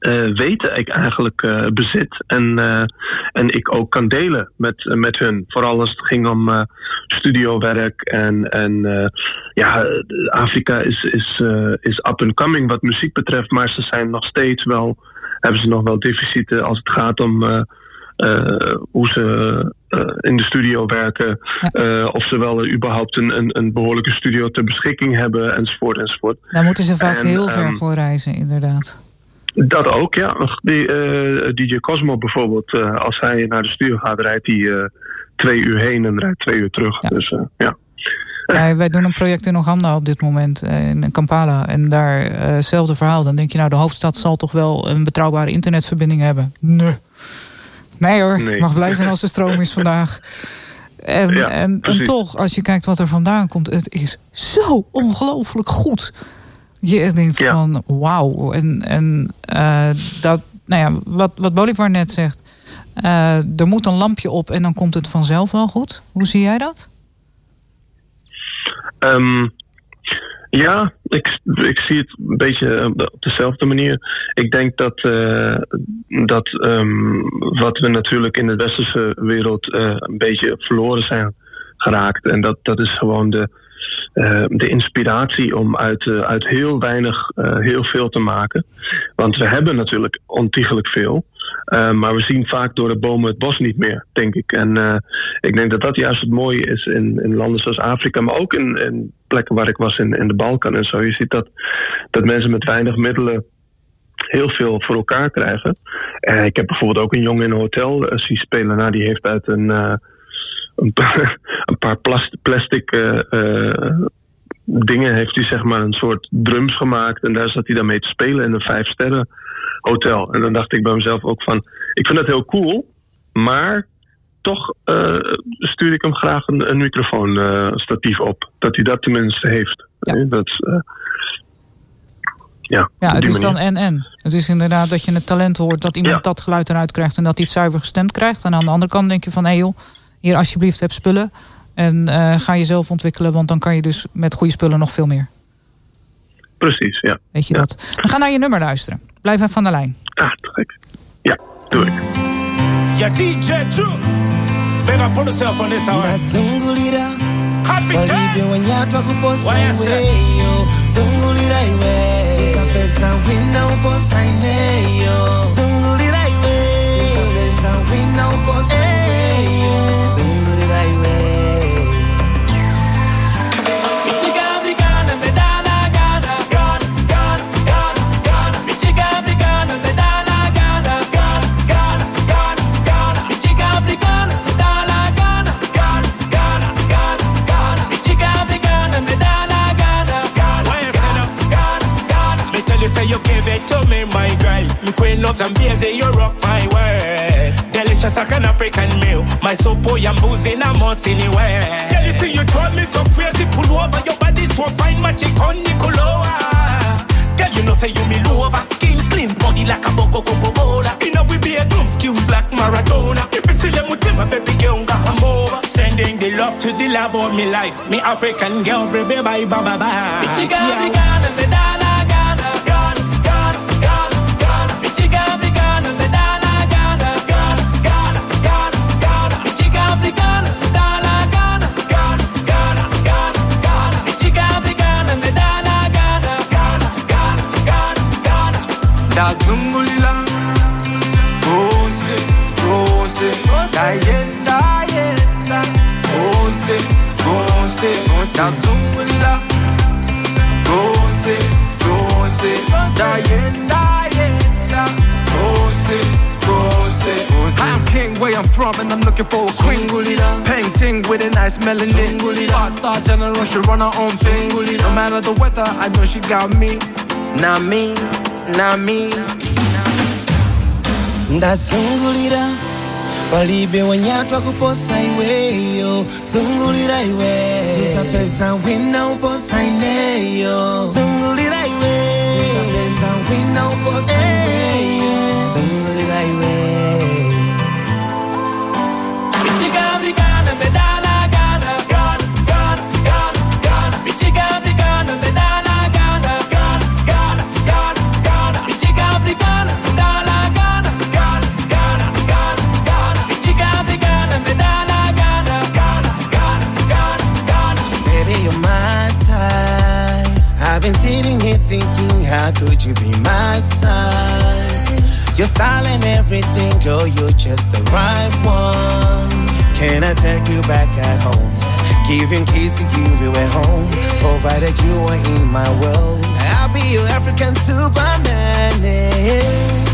[SPEAKER 13] uh, weten ik eigenlijk uh, bezit. En, uh, en ik ook kan delen met, met hun. Vooral als het ging om studiowerk. En, en ja, Afrika is, is, is up and coming wat muziek betreft. Maar ze zijn nog steeds wel, hebben ze nog wel deficiten als het gaat om hoe ze in de studio werken. Of ze wel überhaupt een, een, een, behoorlijke studio ter beschikking hebben, enzovoort, enzovoort.
[SPEAKER 8] Daar moeten ze vaak en, heel ver um, voor reizen, inderdaad.
[SPEAKER 13] Dat ook, ja. Die, uh, DJ Cosmo bijvoorbeeld, uh, als hij naar de studio gaat, rijdt hij uh, twee uur heen en rijdt twee uur terug. Ja. Dus ja.
[SPEAKER 8] ja. Wij doen een project in Oeganda op dit moment, in Kampala. En daar hetzelfde verhaal. Dan denk je, nou, de hoofdstad zal toch wel een betrouwbare internetverbinding hebben. Nee. Nee hoor, nee. mag blij zijn als er stroom is vandaag. En, ja, en, en, toch, als je kijkt wat er vandaan komt, het is zo ongelooflijk goed. Je denkt ja. van wauw. En, en uh, dat, nou ja, wat, wat Bolivar net zegt. Uh, er moet een lampje op en dan komt het vanzelf wel goed. Hoe zie jij dat?
[SPEAKER 13] Um, ja, ik, ik zie het een beetje op dezelfde manier. Ik denk dat, uh, dat um, wat we natuurlijk in de westerse wereld een beetje verloren zijn geraakt. En dat, dat is gewoon de, uh, de inspiratie om uit, uh, uit heel weinig uh, heel veel te maken. Want we hebben natuurlijk ontiegelijk veel. maar we zien vaak door de bomen het bos niet meer, denk ik. En ik denk dat dat juist het mooie is in, in landen zoals Afrika, maar ook in, in plekken waar ik was in, in de Balkan en zo. Je ziet dat, dat mensen met weinig middelen heel veel voor elkaar krijgen. En ik heb bijvoorbeeld ook een jongen in een hotel zien spelen. Nou, die heeft uit een een paar, een paar plastic uh, uh, dingen heeft hij zeg maar een soort drums gemaakt. En daar zat hij dan mee te spelen in een vijf sterren hotel. En dan dacht ik bij mezelf ook van, ik vind dat heel cool, maar toch uh, stuur ik hem graag een, een microfoonstatief op. Dat hij dat tenminste heeft. Ja. Dat, Ja,
[SPEAKER 8] Ja, het is dan en-en. Het is inderdaad dat je het talent hoort, dat iemand dat geluid eruit krijgt en dat hij het zuiver gestemd krijgt. En aan de andere kant denk je van, hé joh, hier alsjeblieft heb spullen. En eh, ga jezelf ontwikkelen, want dan kan je dus met goede spullen nog veel meer.
[SPEAKER 13] Precies, ja.
[SPEAKER 8] Weet je dat? We gaan naar je nummer luisteren. Blijf even van de lijn.
[SPEAKER 13] Ah, te gek. Ja, doe ik.
[SPEAKER 14] Ja, DJ True. Better put yourself on this hour.
[SPEAKER 7] Zungulira Walibye wanyatwa kuposa iweyo Zungulira iwe Sisa pesa wina uposa ineyo
[SPEAKER 14] Me of Zambezi, you rock my world. Delicious like an African meal. My boy, I'm boozing, I'm on anywhere. Girl, you see you drive me so crazy. Pull over your body so fine, magic on Nicoloa. Girl, you know say you me lover. Skin clean, body like a boko coco cola. A we bedroom, skills like Maradona. You with them, baby girl, got come over. Sending the love to the love of me life. Me African girl, baby, bye, bye, bye, bye. Michigan, Africana, medala, Ghana,
[SPEAKER 7] Ndazungulila. Gose, gose Ndayenda, yenda Gose, gose Ndazungulila. Gose, gose Ndayenda, yenda Gose, gose
[SPEAKER 15] I'm king where I'm from and I'm looking for a queen. Painting with a nice. Five star general, she run her own thing. No matter the weather, I know she got me. Not me, not me.
[SPEAKER 7] ndazungulira palibe wanyatwa kuposa iweyo. Zungulira iwe. Susapeza wina uposa ineyo. Zungulira iwe. Susapeza wina uposa iweyo could you be my size? Your style and everything, girl, you're just the right one. Can I take you back at home? Giving kids to give you at home, provided you are in my world. I'll be your African Superman. eh.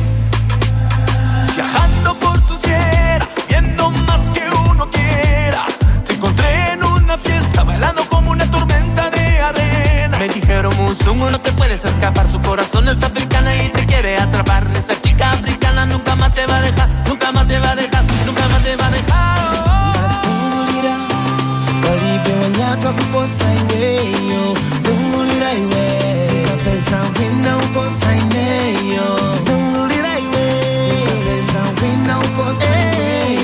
[SPEAKER 14] Viajando por tu tierra, viendo más que uno quiera. Te encontré en una fiesta, bailando como una tormenta de arena. Me dijeron, Musungu, no te puedes escapar. Su corazón es africana y te quiere atrapar. Esa chica africana nunca más te va a dejar, nunca más te va a dejar, nunca más te va a dejar.
[SPEAKER 7] Zungulira,
[SPEAKER 14] Hey.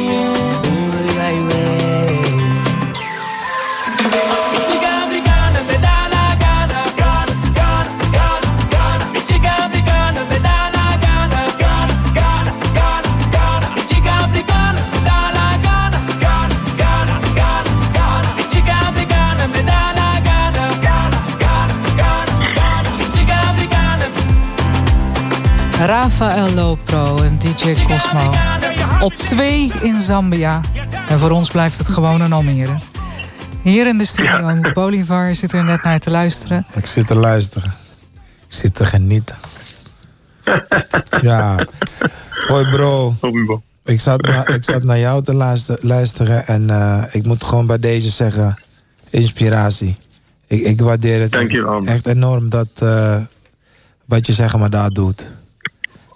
[SPEAKER 8] Rafael Lopro en DJ Cosmo. Op twee in Zambia. En voor ons blijft het gewoon een Almere. Hier in de studio, Bolivar zit er net naar te luisteren.
[SPEAKER 9] Ik zit te luisteren. Ik zit te genieten. ja. Hoi bro. Ik zat, na- ik zat naar jou te luister- luisteren en eh, ik moet gewoon bij deze zeggen, inspiratie. Ik, ik waardeer het echt enorm dat eh, wat je zeg maar daar doet.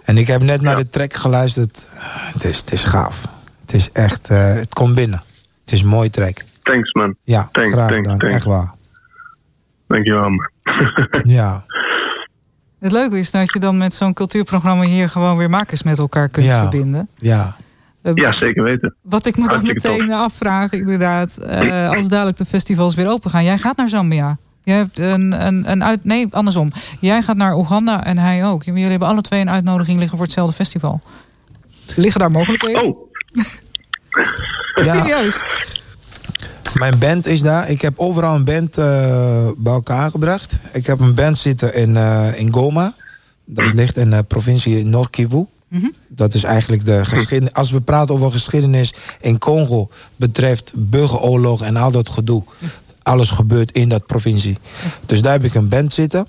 [SPEAKER 9] En ik heb net naar de track geluisterd. Het is, het is gaaf. Het is echt, eh, het komt binnen. Het is een mooi track.
[SPEAKER 13] Thanks, man.
[SPEAKER 9] Ja,
[SPEAKER 13] thanks,
[SPEAKER 9] graag
[SPEAKER 13] thanks.
[SPEAKER 9] Echt waar.
[SPEAKER 13] Dankjewel, man.
[SPEAKER 9] Ja.
[SPEAKER 8] Het leuke is dat je dan met zo'n cultuurprogramma hier gewoon weer makers met elkaar kunt
[SPEAKER 9] Ja.
[SPEAKER 8] verbinden.
[SPEAKER 9] Ja.
[SPEAKER 8] Eh,
[SPEAKER 13] Ja, zeker weten.
[SPEAKER 8] Wat ik me dan meteen
[SPEAKER 13] tof.
[SPEAKER 8] afvraag, inderdaad, eh, als dadelijk de festivals weer open gaan. Jij gaat naar Zambia. Je hebt een, een, een uit. Nee, andersom. Jij gaat naar Oeganda en hij ook. Jullie hebben alle twee een uitnodiging liggen voor hetzelfde festival. Liggen daar mogelijkheden?
[SPEAKER 13] Oh.
[SPEAKER 8] Serieus?
[SPEAKER 9] Mijn band is daar. Ik heb overal een band eh, bij elkaar gebracht. Ik heb een band zitten in, eh, in Goma. Dat ligt in de provincie Noord-Kivu.
[SPEAKER 8] Mhm.
[SPEAKER 9] Dat is eigenlijk de geschiedenis. Als we praten over geschiedenis in Congo betreft burgeroorlog en al dat gedoe. Alles gebeurt in dat provincie. Dus daar heb ik een band zitten.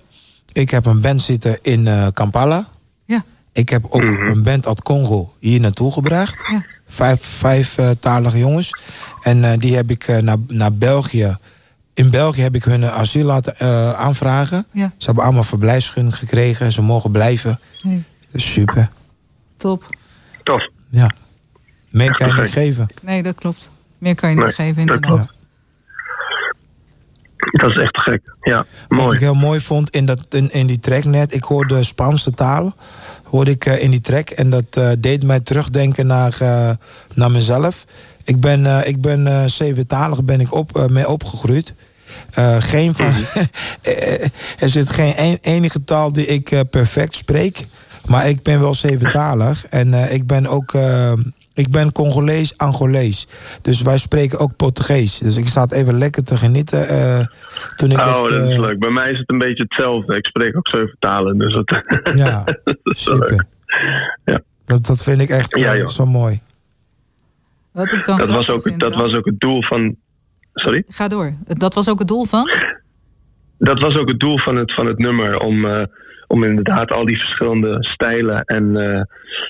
[SPEAKER 9] Ik heb een band zitten in eh, Kampala.
[SPEAKER 8] Ja.
[SPEAKER 9] Ik heb ook een band uit Congo hier naartoe gebracht.
[SPEAKER 8] Ja.
[SPEAKER 9] Vijf, vijf eh, talige jongens. En eh, die heb ik eh, naar, naar België. In België heb ik hun asiel laten eh, aanvragen.
[SPEAKER 8] Ja.
[SPEAKER 9] Ze hebben allemaal verblijfsvergunning gekregen. Ze mogen blijven.
[SPEAKER 8] Nee.
[SPEAKER 9] Is super.
[SPEAKER 8] Top.
[SPEAKER 13] Tof.
[SPEAKER 9] Ja. Meer kan je niet geven.
[SPEAKER 8] Nee, dat klopt. Meer kan je niet
[SPEAKER 13] Nee,
[SPEAKER 8] geven,
[SPEAKER 13] dat
[SPEAKER 8] inderdaad.
[SPEAKER 13] Dat is echt gek. Ja,
[SPEAKER 9] Wat
[SPEAKER 13] mooi.
[SPEAKER 9] ik heel mooi vond in, dat, in, in die track net, ik hoorde Spaanse talen. Hoorde ik eh, in die track. En dat eh, deed mij terugdenken naar, eh, naar mezelf. Ik ben, ik ben zeventalig ben ik op, mee opgegroeid. Geen van, Eh, er zit geen een- enige taal die ik perfect spreek. Maar ik ben wel zeventalig. En ik ben ook ik ben Congolees, Angolees. Dus wij spreken ook Portugees. Dus ik zat even lekker te genieten. eh, toen ik
[SPEAKER 13] Oh,
[SPEAKER 9] echt,
[SPEAKER 13] dat is
[SPEAKER 9] eh,
[SPEAKER 13] leuk. Bij mij is het een beetje hetzelfde. Ik spreek ook zeven talen, dus dat,
[SPEAKER 9] Ja,
[SPEAKER 13] dat is wel leuk.
[SPEAKER 9] super.
[SPEAKER 13] Ja.
[SPEAKER 9] Dat, dat vind ik echt
[SPEAKER 13] Ja,
[SPEAKER 9] eh, zo mooi.
[SPEAKER 8] Wat ik dan
[SPEAKER 13] Dat was, ook,
[SPEAKER 8] vind,
[SPEAKER 13] dat was ook het doel van. Sorry?
[SPEAKER 8] Ga door. Dat was ook het doel van?
[SPEAKER 13] Dat was ook het doel van het, van het nummer. Om, eh, om inderdaad al die verschillende stijlen en, eh,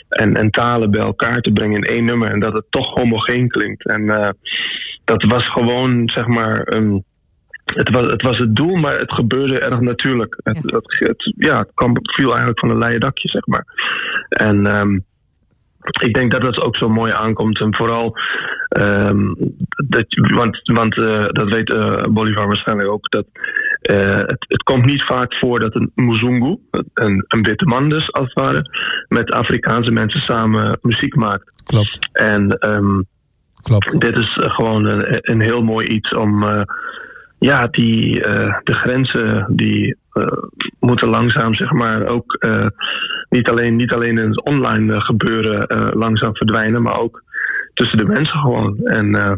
[SPEAKER 13] en, en talen bij elkaar te brengen in één nummer. En dat het toch homogeen klinkt. En eh, dat was gewoon, zeg maar. het, was, het was het doel, maar het gebeurde erg natuurlijk. Het, het, het- ja, het kwam, viel eigenlijk van een leien dakje, zeg maar. En ehm, ik denk dat dat ook zo mooi aankomt. En vooral, ehm, dat, want, want eh, dat weet eh, Bolivar waarschijnlijk ook, dat eh, het, het komt niet vaak voor dat een Muzungu, een, een witte man dus als het ware, met Afrikaanse mensen samen muziek maakt.
[SPEAKER 9] Klopt.
[SPEAKER 13] En ehm,
[SPEAKER 9] Klopt.
[SPEAKER 13] dit is gewoon een, een heel mooi iets om. ja, die, de grenzen die moeten langzaam, zeg maar, ook niet, alleen, niet alleen in het online eh, gebeuren eh, langzaam verdwijnen, maar ook tussen de mensen gewoon. En eh,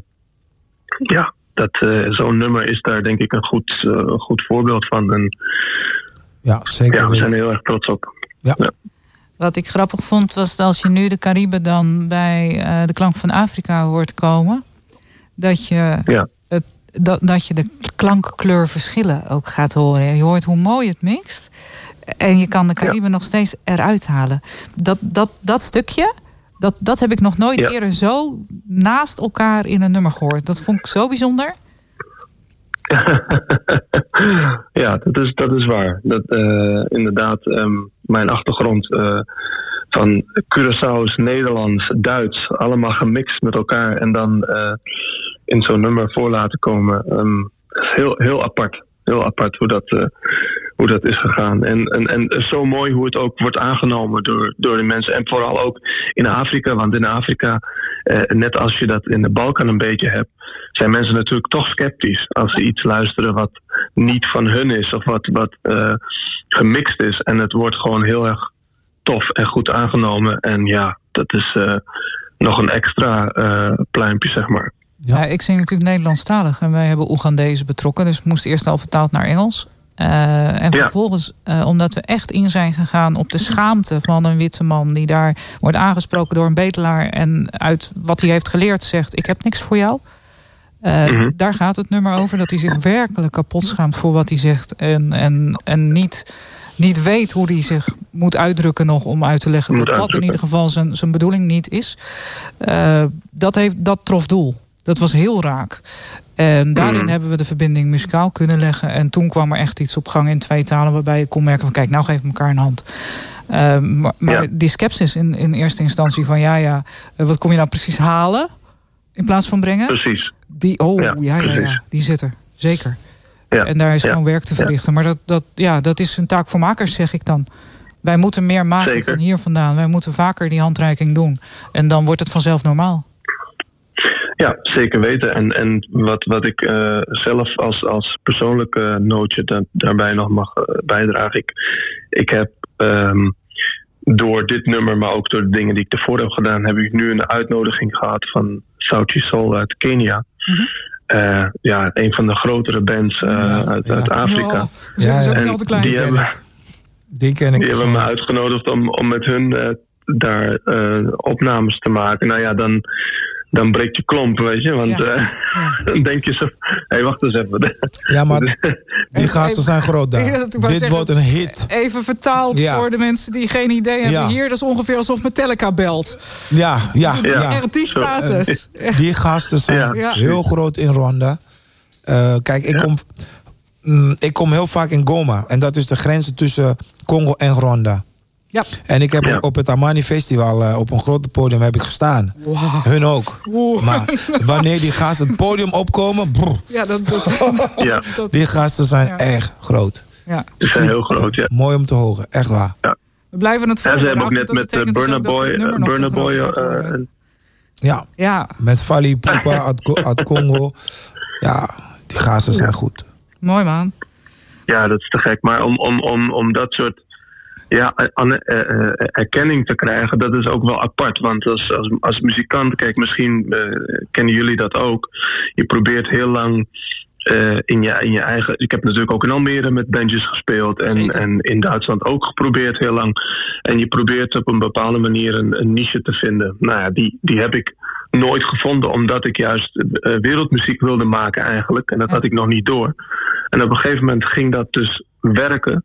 [SPEAKER 13] ja, dat, eh, zo'n nummer is daar denk ik een goed, eh, goed voorbeeld van. En
[SPEAKER 9] Ja, zeker.
[SPEAKER 13] ja, we zijn er heel erg trots op.
[SPEAKER 9] Ja.
[SPEAKER 8] Wat ik grappig vond was dat als je nu de Cariben dan bij eh, de klank van Afrika hoort komen, dat je,
[SPEAKER 13] Ja.
[SPEAKER 8] het, dat, dat je de klankkleurverschillen ook gaat horen. Je hoort hoe mooi het mixt. En je kan de Cariben nog steeds eruit halen. Dat, dat, dat stukje, dat, dat heb ik nog nooit
[SPEAKER 13] Ja.
[SPEAKER 8] eerder zo naast elkaar in een nummer gehoord. Dat vond ik zo bijzonder.
[SPEAKER 13] ja, dat is, dat is waar. Dat, eh, inderdaad, ehm, mijn achtergrond eh, van Curaçao's, Nederlands, Duits, allemaal gemixt met elkaar en dan eh, in zo'n nummer voor laten komen. ehm, heel, heel apart. Heel apart hoe dat, hoe dat is gegaan. En, en, en zo mooi hoe het ook wordt aangenomen door, door de mensen. En vooral ook in Afrika. Want in Afrika, eh, net als je dat in de Balkan een beetje hebt, zijn mensen natuurlijk toch sceptisch als ze iets luisteren wat niet van hun is of wat, wat eh, gemixt is. En het wordt gewoon heel erg tof en goed aangenomen. En ja, dat is eh, nog een extra eh, pluimpje, zeg maar.
[SPEAKER 8] Ja. ik zing natuurlijk Nederlandstalig en wij hebben Oegandezen betrokken. Dus het moest eerst al vertaald naar Engels. Eh, en
[SPEAKER 13] Ja.
[SPEAKER 8] vervolgens, eh, omdat we echt in zijn gegaan op de schaamte van een witte man... die daar wordt aangesproken door een bedelaar... en uit wat hij heeft geleerd zegt, ik heb niks voor jou. Eh,
[SPEAKER 13] Mhm.
[SPEAKER 8] Daar gaat het nummer over, dat hij zich werkelijk kapot schaamt voor wat hij zegt... en, en, en niet, niet weet hoe hij zich moet uitdrukken nog om uit te leggen... Dat dat in ieder geval zijn, zijn bedoeling niet is. Dat, heeft, dat trof doel. Dat was heel raak. En daarin
[SPEAKER 13] Mm.
[SPEAKER 8] hebben we de verbinding muzikaal kunnen leggen. En toen kwam er echt iets op gang in twee talen... waarbij je kon merken van kijk, nou geven we elkaar een hand. Eh, maar maar
[SPEAKER 13] Ja.
[SPEAKER 8] die sceptisch in, in eerste instantie van... ja, ja, eh, wat kom je nou precies halen in plaats van brengen?
[SPEAKER 13] Precies.
[SPEAKER 8] Die, oh, ja,
[SPEAKER 13] Ja,
[SPEAKER 8] ja, die zit er. Zeker. En daar is gewoon werk te verrichten. Maar dat, dat, ja, dat is een taak voor makers, zeg ik dan. Wij moeten meer maken
[SPEAKER 13] Zeker.
[SPEAKER 8] van hier vandaan. Wij moeten vaker die handreiking doen. En dan wordt het vanzelf normaal.
[SPEAKER 13] Ja, zeker weten. En, en wat, wat ik eh, zelf als, als persoonlijke nootje da- daarbij nog mag eh, bijdragen. Ik, ik heb ehm, door dit nummer, maar ook door de dingen die ik ervoor heb gedaan, heb ik nu een uitnodiging gehad van Sauti Soul uit Kenia. Eh, ja, een van de grotere bands eh, uit, uit Afrika.
[SPEAKER 8] Oh, we zijn
[SPEAKER 13] En. Die hebben,
[SPEAKER 9] Die ken ik.
[SPEAKER 13] die hebben me uitgenodigd om, om met hun daar eh, opnames te maken. Nou ja, dan, dan breekt je klomp, weet je. Want eh, dan denk je zo, hé, hey, wacht eens even.
[SPEAKER 9] Ja, maar die gasten zijn groot daar.
[SPEAKER 8] Ja,
[SPEAKER 9] Dit
[SPEAKER 8] zeggen,
[SPEAKER 9] wordt een hit.
[SPEAKER 8] Even vertaald
[SPEAKER 9] Ja.
[SPEAKER 8] voor de mensen die geen idee hebben.
[SPEAKER 9] Ja.
[SPEAKER 8] Hier, dat is ongeveer alsof Metallica belt.
[SPEAKER 9] Ja, ja,
[SPEAKER 8] die status.
[SPEAKER 9] Eh, Die gasten zijn
[SPEAKER 8] Ja.
[SPEAKER 9] heel groot in Rwanda. Eh, kijk, ik, kom, mm, ik kom heel vaak in Goma. En dat is de grens tussen Congo en Rwanda.
[SPEAKER 8] Ja.
[SPEAKER 9] En ik heb op het Amani Festival eh, op een groot podium heb ik gestaan. Hun ook. Maar wanneer die gasten het podium opkomen,
[SPEAKER 8] Ja, dat, dat,
[SPEAKER 13] Ja.
[SPEAKER 9] die gasten zijn
[SPEAKER 8] Ja.
[SPEAKER 9] echt groot.
[SPEAKER 8] ja.
[SPEAKER 13] Ze zijn heel groot, ja.
[SPEAKER 9] Mooi om te horen, echt waar.
[SPEAKER 8] We blijven het
[SPEAKER 13] Ja,
[SPEAKER 8] volgen.
[SPEAKER 13] ze hebben ook net met uh, Boy, eh,
[SPEAKER 8] veel
[SPEAKER 13] Boy eh, en-
[SPEAKER 9] Ja,
[SPEAKER 8] Ja,
[SPEAKER 9] met Fali Pupa uit, Ko- uit Congo. Ja, die gasten zijn goed.
[SPEAKER 8] mooi man.
[SPEAKER 13] Ja, dat is te gek. Maar om, om, om, om dat soort ja, an- eh, eh, erkenning te krijgen, dat is ook wel apart. Want als, als, als muzikant, kijk, misschien eh, kennen jullie dat ook. Je probeert heel lang eh, in, je, in je eigen. Ik heb natuurlijk ook in Almere met bandjes gespeeld. En, en in Duitsland ook geprobeerd heel lang. En je probeert op een bepaalde manier een, een niche te vinden. Nou ja, die, die heb ik nooit gevonden, omdat ik juist eh, wereldmuziek wilde maken eigenlijk. En dat had ik nog niet door. En op een gegeven moment ging dat dus werken.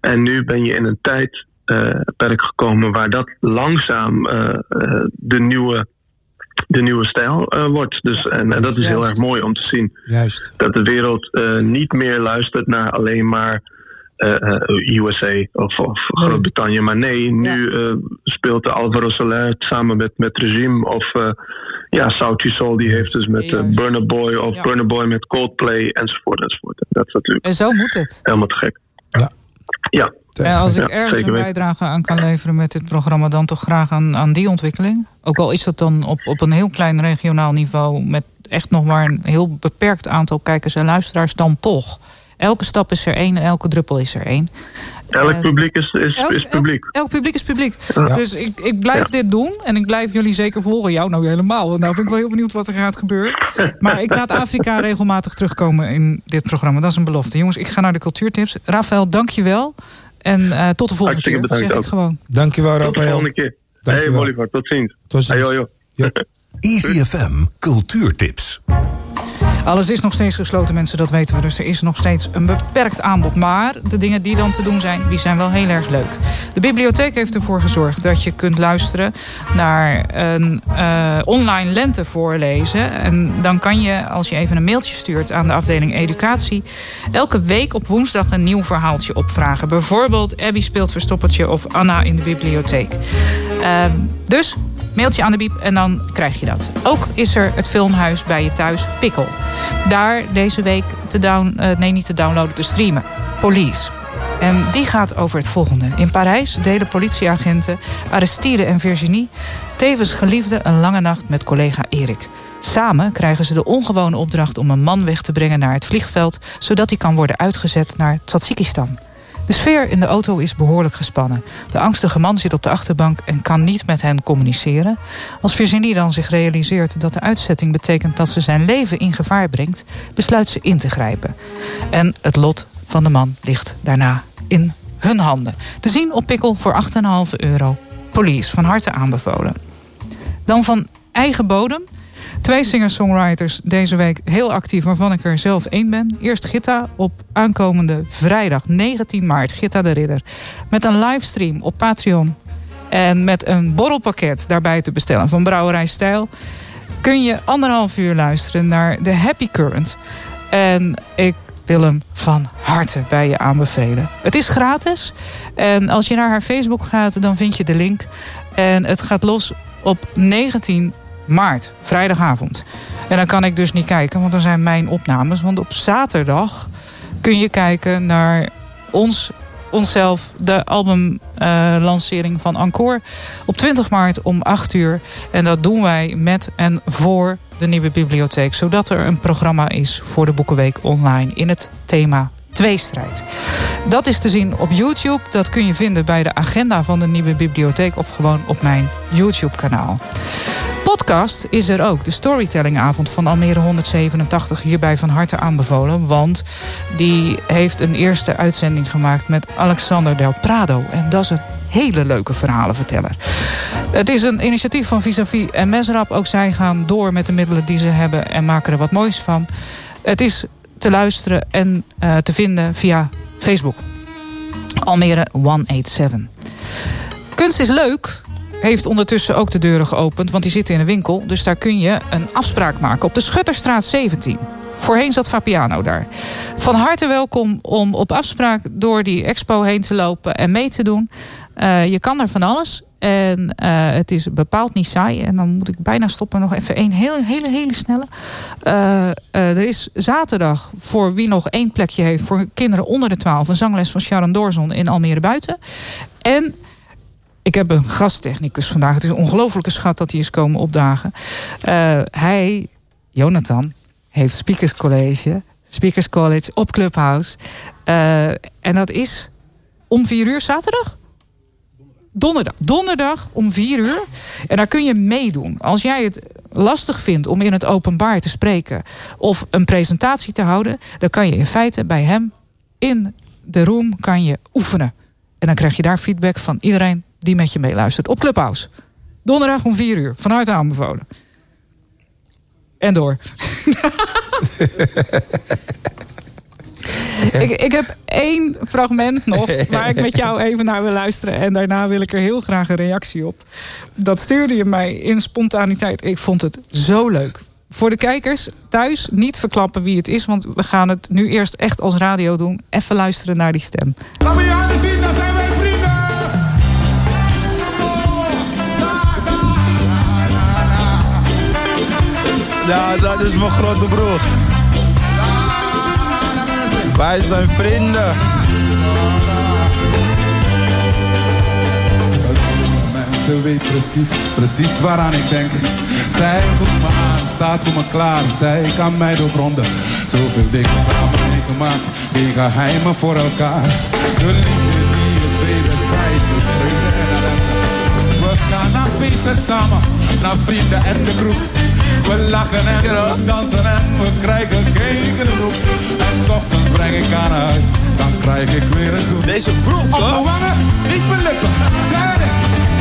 [SPEAKER 13] En nu ben je in een tijdperk gekomen waar dat langzaam eh, eh, de, nieuwe, de nieuwe stijl eh, wordt. Dus, en, en dat is heel erg mooi om te zien.
[SPEAKER 9] Juist.
[SPEAKER 13] Dat de wereld eh, niet meer luistert naar alleen maar eh, eh, USA of, of Groot-Brittannië. Maar nee, nu eh, speelt de Alvaro Soler samen met, met Regime. Of eh ja, Sauti Soul die heeft dus met eh, Burna Boy. Of
[SPEAKER 8] Ja.
[SPEAKER 13] Burna Boy met Coldplay enzovoort. enzovoort. Dat is natuurlijk
[SPEAKER 8] En zo moet het.
[SPEAKER 13] helemaal te gek.
[SPEAKER 9] Ja.
[SPEAKER 13] Ja.
[SPEAKER 8] En als ik
[SPEAKER 13] Ja,
[SPEAKER 8] ergens
[SPEAKER 13] zeker
[SPEAKER 8] een bijdrage aan kan leveren met dit programma, dan toch graag aan, aan die ontwikkeling. Ook al is dat dan op, op een heel klein regionaal niveau, met echt nog maar een heel beperkt aantal kijkers en luisteraars, dan toch. Elke stap is er één en elke druppel is er één.
[SPEAKER 13] Elk
[SPEAKER 8] Eh,
[SPEAKER 13] publiek is, is,
[SPEAKER 8] elk-
[SPEAKER 13] is publiek.
[SPEAKER 8] Elk publiek is publiek.
[SPEAKER 13] Ja.
[SPEAKER 8] Dus ik, ik blijf
[SPEAKER 13] Ja.
[SPEAKER 8] dit doen en ik blijf jullie zeker volgen. Jou nou helemaal. want Nou ben ik wel heel benieuwd wat er gaat gebeuren. Maar ik laat Afrika regelmatig terugkomen in dit programma. Dat is een belofte. Jongens, ik ga naar de cultuurtips. Rafael, dank je wel. En eh, tot de volgende
[SPEAKER 13] Hartstikke
[SPEAKER 8] keer.
[SPEAKER 13] bedankt
[SPEAKER 8] zeg
[SPEAKER 13] ook.
[SPEAKER 8] ik gewoon.
[SPEAKER 9] Dankjewel,
[SPEAKER 13] Tot de
[SPEAKER 9] Rafael.
[SPEAKER 13] volgende keer. Hey. Bolivar, tot ziens.
[SPEAKER 9] Tot ziens.
[SPEAKER 13] Hey, yo, yo.
[SPEAKER 6] Easy FM Cultuurtips.
[SPEAKER 8] Alles is nog steeds gesloten, mensen, dat weten we. Dus er is nog steeds een beperkt aanbod. Maar de dingen die dan te doen zijn, die zijn wel heel erg leuk. De bibliotheek heeft ervoor gezorgd dat je kunt luisteren naar een eh, online lente voorlezen. En dan kan je, als je even een mailtje stuurt aan de afdeling educatie, elke week op woensdag een nieuw verhaaltje opvragen. Bijvoorbeeld Abby speelt verstoppertje of Anna in de bibliotheek. Ehm, dus Mailtje aan de biep en dan krijg je dat. Ook is er het filmhuis bij je thuis, Pikkel. Daar deze week te down, eh, nee, niet te downloaden, te streamen. Police. En die gaat over het volgende. In Parijs delen politieagenten Aristide en Virginie... tevens geliefde een lange nacht met collega Erik. Samen krijgen ze de ongewone opdracht om een man weg te brengen naar het vliegveld... zodat hij kan worden uitgezet naar Tadzjikistan. De sfeer in de auto is behoorlijk gespannen. De angstige man zit op de achterbank en kan niet met hen communiceren. Als Virginie dan zich realiseert dat de uitzetting betekent dat ze zijn leven in gevaar brengt, besluit ze in te grijpen. En het lot van de man ligt daarna in hun handen. Te zien op Pikkel voor 8,5 euro. Police, van harte aanbevolen. Dan van eigen bodem. Twee singer-songwriters deze week heel actief, waarvan ik er zelf één ben. Eerst Gitta op aankomende vrijdag 19 maart, Gitta de Ridder. Met een livestream op Patreon. En met een borrelpakket daarbij te bestellen van Brouwerij Stijl. Kun je anderhalf uur luisteren naar The Happy Current. En ik wil hem van harte bij je aanbevelen. Het is gratis. En als je naar haar Facebook gaat, dan vind je de link. En het gaat los op 19 maart, vrijdagavond. En dan kan ik dus niet kijken, want dan zijn mijn opnames. Want op zaterdag kun je kijken naar ons, onszelf, de albumlancering van Encore. Op 20 maart om 8 uur. En dat doen wij met en voor de nieuwe bibliotheek. Zodat er een programma is voor de Boekenweek online in het thema tweestrijd. Dat is te zien op YouTube. Dat kun je vinden bij de agenda van de nieuwe bibliotheek of gewoon op mijn YouTube-kanaal. Podcast is er ook. De storytellingavond van Almere 187 hierbij van harte aanbevolen. Want die heeft een eerste uitzending gemaakt met Alexander Del Prado. En dat is een hele leuke verhalenverteller. Het is een initiatief van Vis-a-vis en Mesrap. Ook zij gaan door met de middelen die ze hebben en maken er wat moois van. Het is te luisteren en uh, te vinden via Facebook. Almere 187. Kunst is leuk, heeft ondertussen ook de deuren geopend, want die zitten in een winkel. Dus daar kun je een afspraak maken op de Schutterstraat 17. Voorheen zat Fabiano daar. Van harte welkom om op afspraak door die expo heen te lopen en mee te doen. Uh, je kan er van alles. En uh, het is bepaald niet saai. En dan moet ik bijna stoppen. Nog even een hele, hele, hele snelle. Uh, er is zaterdag, voor wie nog één plekje heeft... voor kinderen onder de 12... een zangles van Sharon Doorzon in Almere Buiten. En ik heb een gasttechnicus vandaag. Het is een ongelofelijke schat dat hij is komen opdagen. Uh, hij, Jonathan, heeft Speakers College, Speakers College op Clubhouse. Uh, en dat is om vier uur zaterdag? Donderdag. Donderdag om vier uur. En daar kun je meedoen. Als jij het lastig vindt om in het openbaar te spreken of een presentatie te houden, dan kan je in feite bij hem in de room kan je oefenen. En dan krijg je daar feedback van iedereen die met je meeluistert op Clubhouse. Donderdag om 4 uur, vanuit aanbevolen. En door. ik, ik heb één fragment nog waar ik met jou even naar wil luisteren. En daarna wil ik er heel graag een reactie op. Dat stuurde je mij in spontaniteit. Ik vond het zo leuk. Voor de kijkers thuis niet verklappen wie het is. Want we gaan het nu eerst echt als radio doen. Even luisteren naar die stem.
[SPEAKER 9] Ja, dat is mijn grote broer. Wij zijn vrienden.
[SPEAKER 11] Mensen weet precies, precies waaraan ik denk. Zij voelt me aan, staat voor me klaar. Zij kan mij doorgronden. Zoveel dingen samen meegemaakt, die geheimen voor elkaar. De liefde die is wederzijds. We gaan naar feesten samen, naar vrienden en de kroeg. We lachen en we dansen en we krijgen geen genoeg. En s ochtends breng ik aan huis, dan krijg ik weer een zoen.
[SPEAKER 9] Deze broek,
[SPEAKER 11] Op mijn wangen, niet mijn lippen. Zijn ik.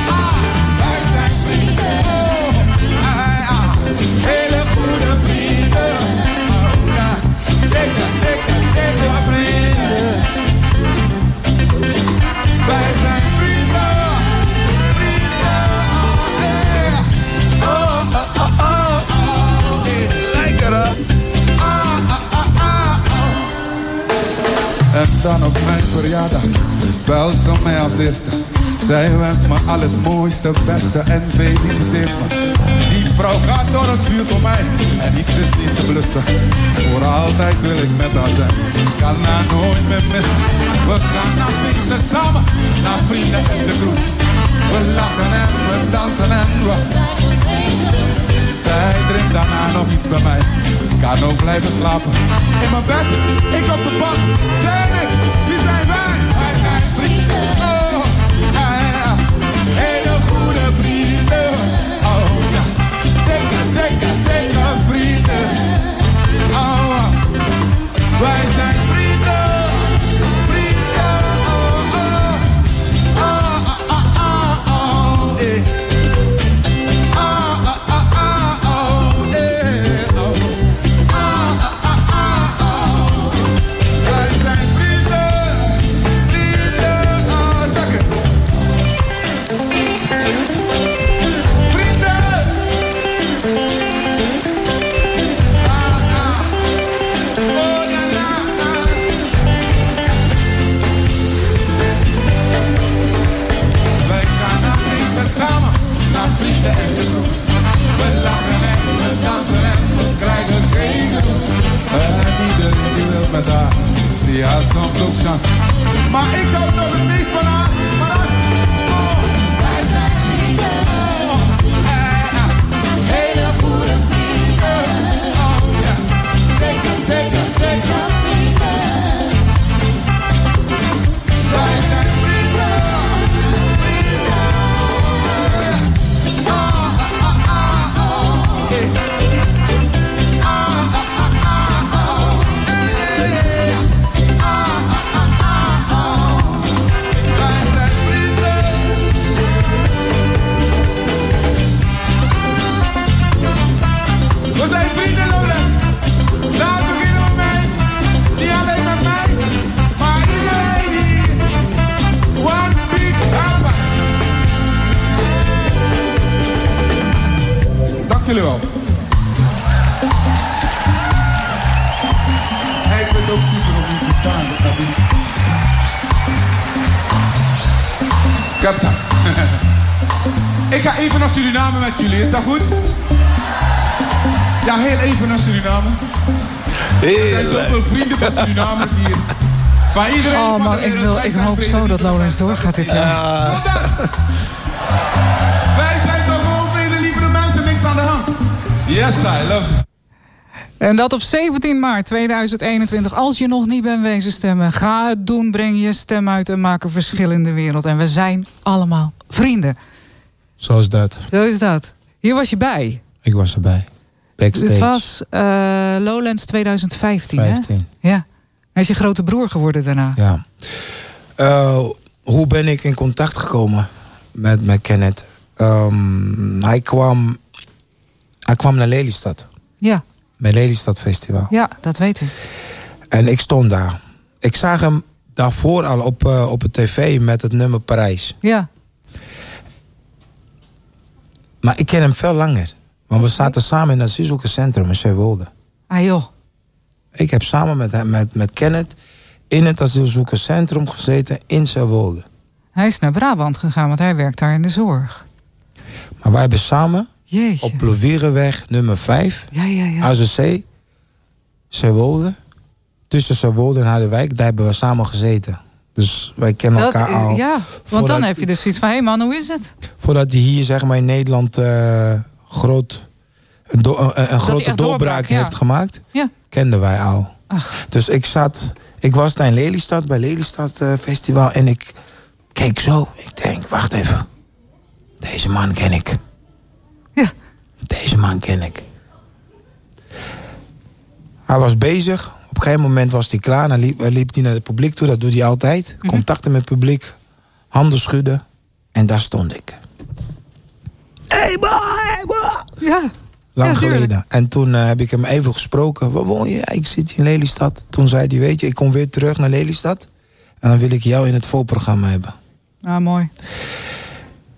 [SPEAKER 11] Ah, wij zijn vrienden. Oh, ah, ah, hele goede vrienden. Oh, zeker, zeker En dan op mijn verjaardag bel ze mij als eerste. Zij wenst me al het mooiste, beste en feliciteert me. Die vrouw gaat door het vuur voor mij en iets is niet te blussen. Voor altijd wil ik met haar zijn, kan haar nooit meer missen. We gaan naar feesten samen, naar vrienden in de groep. We lachen en we dansen en we... Zij drinkt daarna nog iets bij mij. Kan ook blijven slapen. In mijn bed, ik op de bank. Zij
[SPEAKER 16] ook super. Dus. Kapitein. ik ga even naar Suriname met jullie, is dat goed? Ja, heel even naar Suriname. Er zijn zoveel vrienden van Suriname hier. Van iedereen
[SPEAKER 8] Oh
[SPEAKER 16] van
[SPEAKER 8] man,
[SPEAKER 16] de
[SPEAKER 8] ik, wil, ik hoop zo dat. Lowlands doorgaat dit jaar.
[SPEAKER 16] Wij zijn gewoon vrede lievende mensen, niks aan de hand. Yes, I love you.
[SPEAKER 8] En dat op 17 maart 2021. Als je nog niet bent wezen stemmen, ga het doen. Breng je stem uit en maak een verschil in de wereld. En we zijn allemaal vrienden.
[SPEAKER 9] Zo is dat.
[SPEAKER 8] Zo is dat. Hier was je bij.
[SPEAKER 9] Ik was erbij. Backstage.
[SPEAKER 8] Het was eh, Lowlands 2015.
[SPEAKER 9] 15.
[SPEAKER 8] Hè? Ja. Hij is je grote broer geworden daarna.
[SPEAKER 9] Ja. Eh, hoe ben ik in contact gekomen met, met Kenneth? Ehm, hij, kwam, hij kwam naar Lelystad.
[SPEAKER 8] Ja,
[SPEAKER 9] Bij Lelystad Festival.
[SPEAKER 8] ja dat weet ik.
[SPEAKER 9] En ik stond daar. Ik zag hem daarvoor al op, eh, op het tv met het nummer Parijs.
[SPEAKER 8] Ja.
[SPEAKER 9] Maar ik ken hem veel langer. Want we zaten samen in het asielzoekerscentrum in Zeewolde.
[SPEAKER 8] Ah joh.
[SPEAKER 9] Ik heb samen met, hem, met, met Kenneth in het asielzoekerscentrum gezeten in Zeewolde.
[SPEAKER 8] Hij is naar Brabant gegaan, want hij werkt daar in de zorg.
[SPEAKER 9] Maar wij hebben samen
[SPEAKER 8] Jeetje.
[SPEAKER 9] op Plovierenweg nummer 5,
[SPEAKER 8] Ja, ja, ja.
[SPEAKER 9] AZC, Zeewolde. Tussen Zeewolde en Harderwijk, daar hebben we samen gezeten. Dus wij kennen
[SPEAKER 8] Dat,
[SPEAKER 9] elkaar
[SPEAKER 8] eh,
[SPEAKER 9] al.
[SPEAKER 8] ja, want dan heb je dus zoiets van... hé hey man, hoe is het?
[SPEAKER 9] Voordat hij hier zeg maar, in Nederland eh, groot, een, do- een, grote doorbraak
[SPEAKER 8] doorbraak, ja.
[SPEAKER 9] heeft gemaakt,
[SPEAKER 8] Ja.
[SPEAKER 9] kenden wij al. Dus ik zat, ik was daar in Lelystad, bij Lelystad eh, Festival. En ik keek zo, ik denk, wacht even. Deze man ken ik. Deze man ken ik. Hij was bezig. Op een gegeven moment was hij klaar. Dan liep, liep hij naar het publiek toe. Dat doet hij altijd.
[SPEAKER 8] Mhm.
[SPEAKER 9] Contacten met het publiek. Handen schudden. En daar stond ik. Hey boy, hey boy.
[SPEAKER 8] Ja.
[SPEAKER 9] Lang
[SPEAKER 8] Ja,
[SPEAKER 9] geleden. En toen eh, heb ik hem even gesproken. Waar woon je? Ja, ik zit hier in Lelystad. Toen zei hij, weet je, ik kom weer terug naar Lelystad. En dan wil ik jou in het voorprogramma hebben.
[SPEAKER 8] Ah, mooi.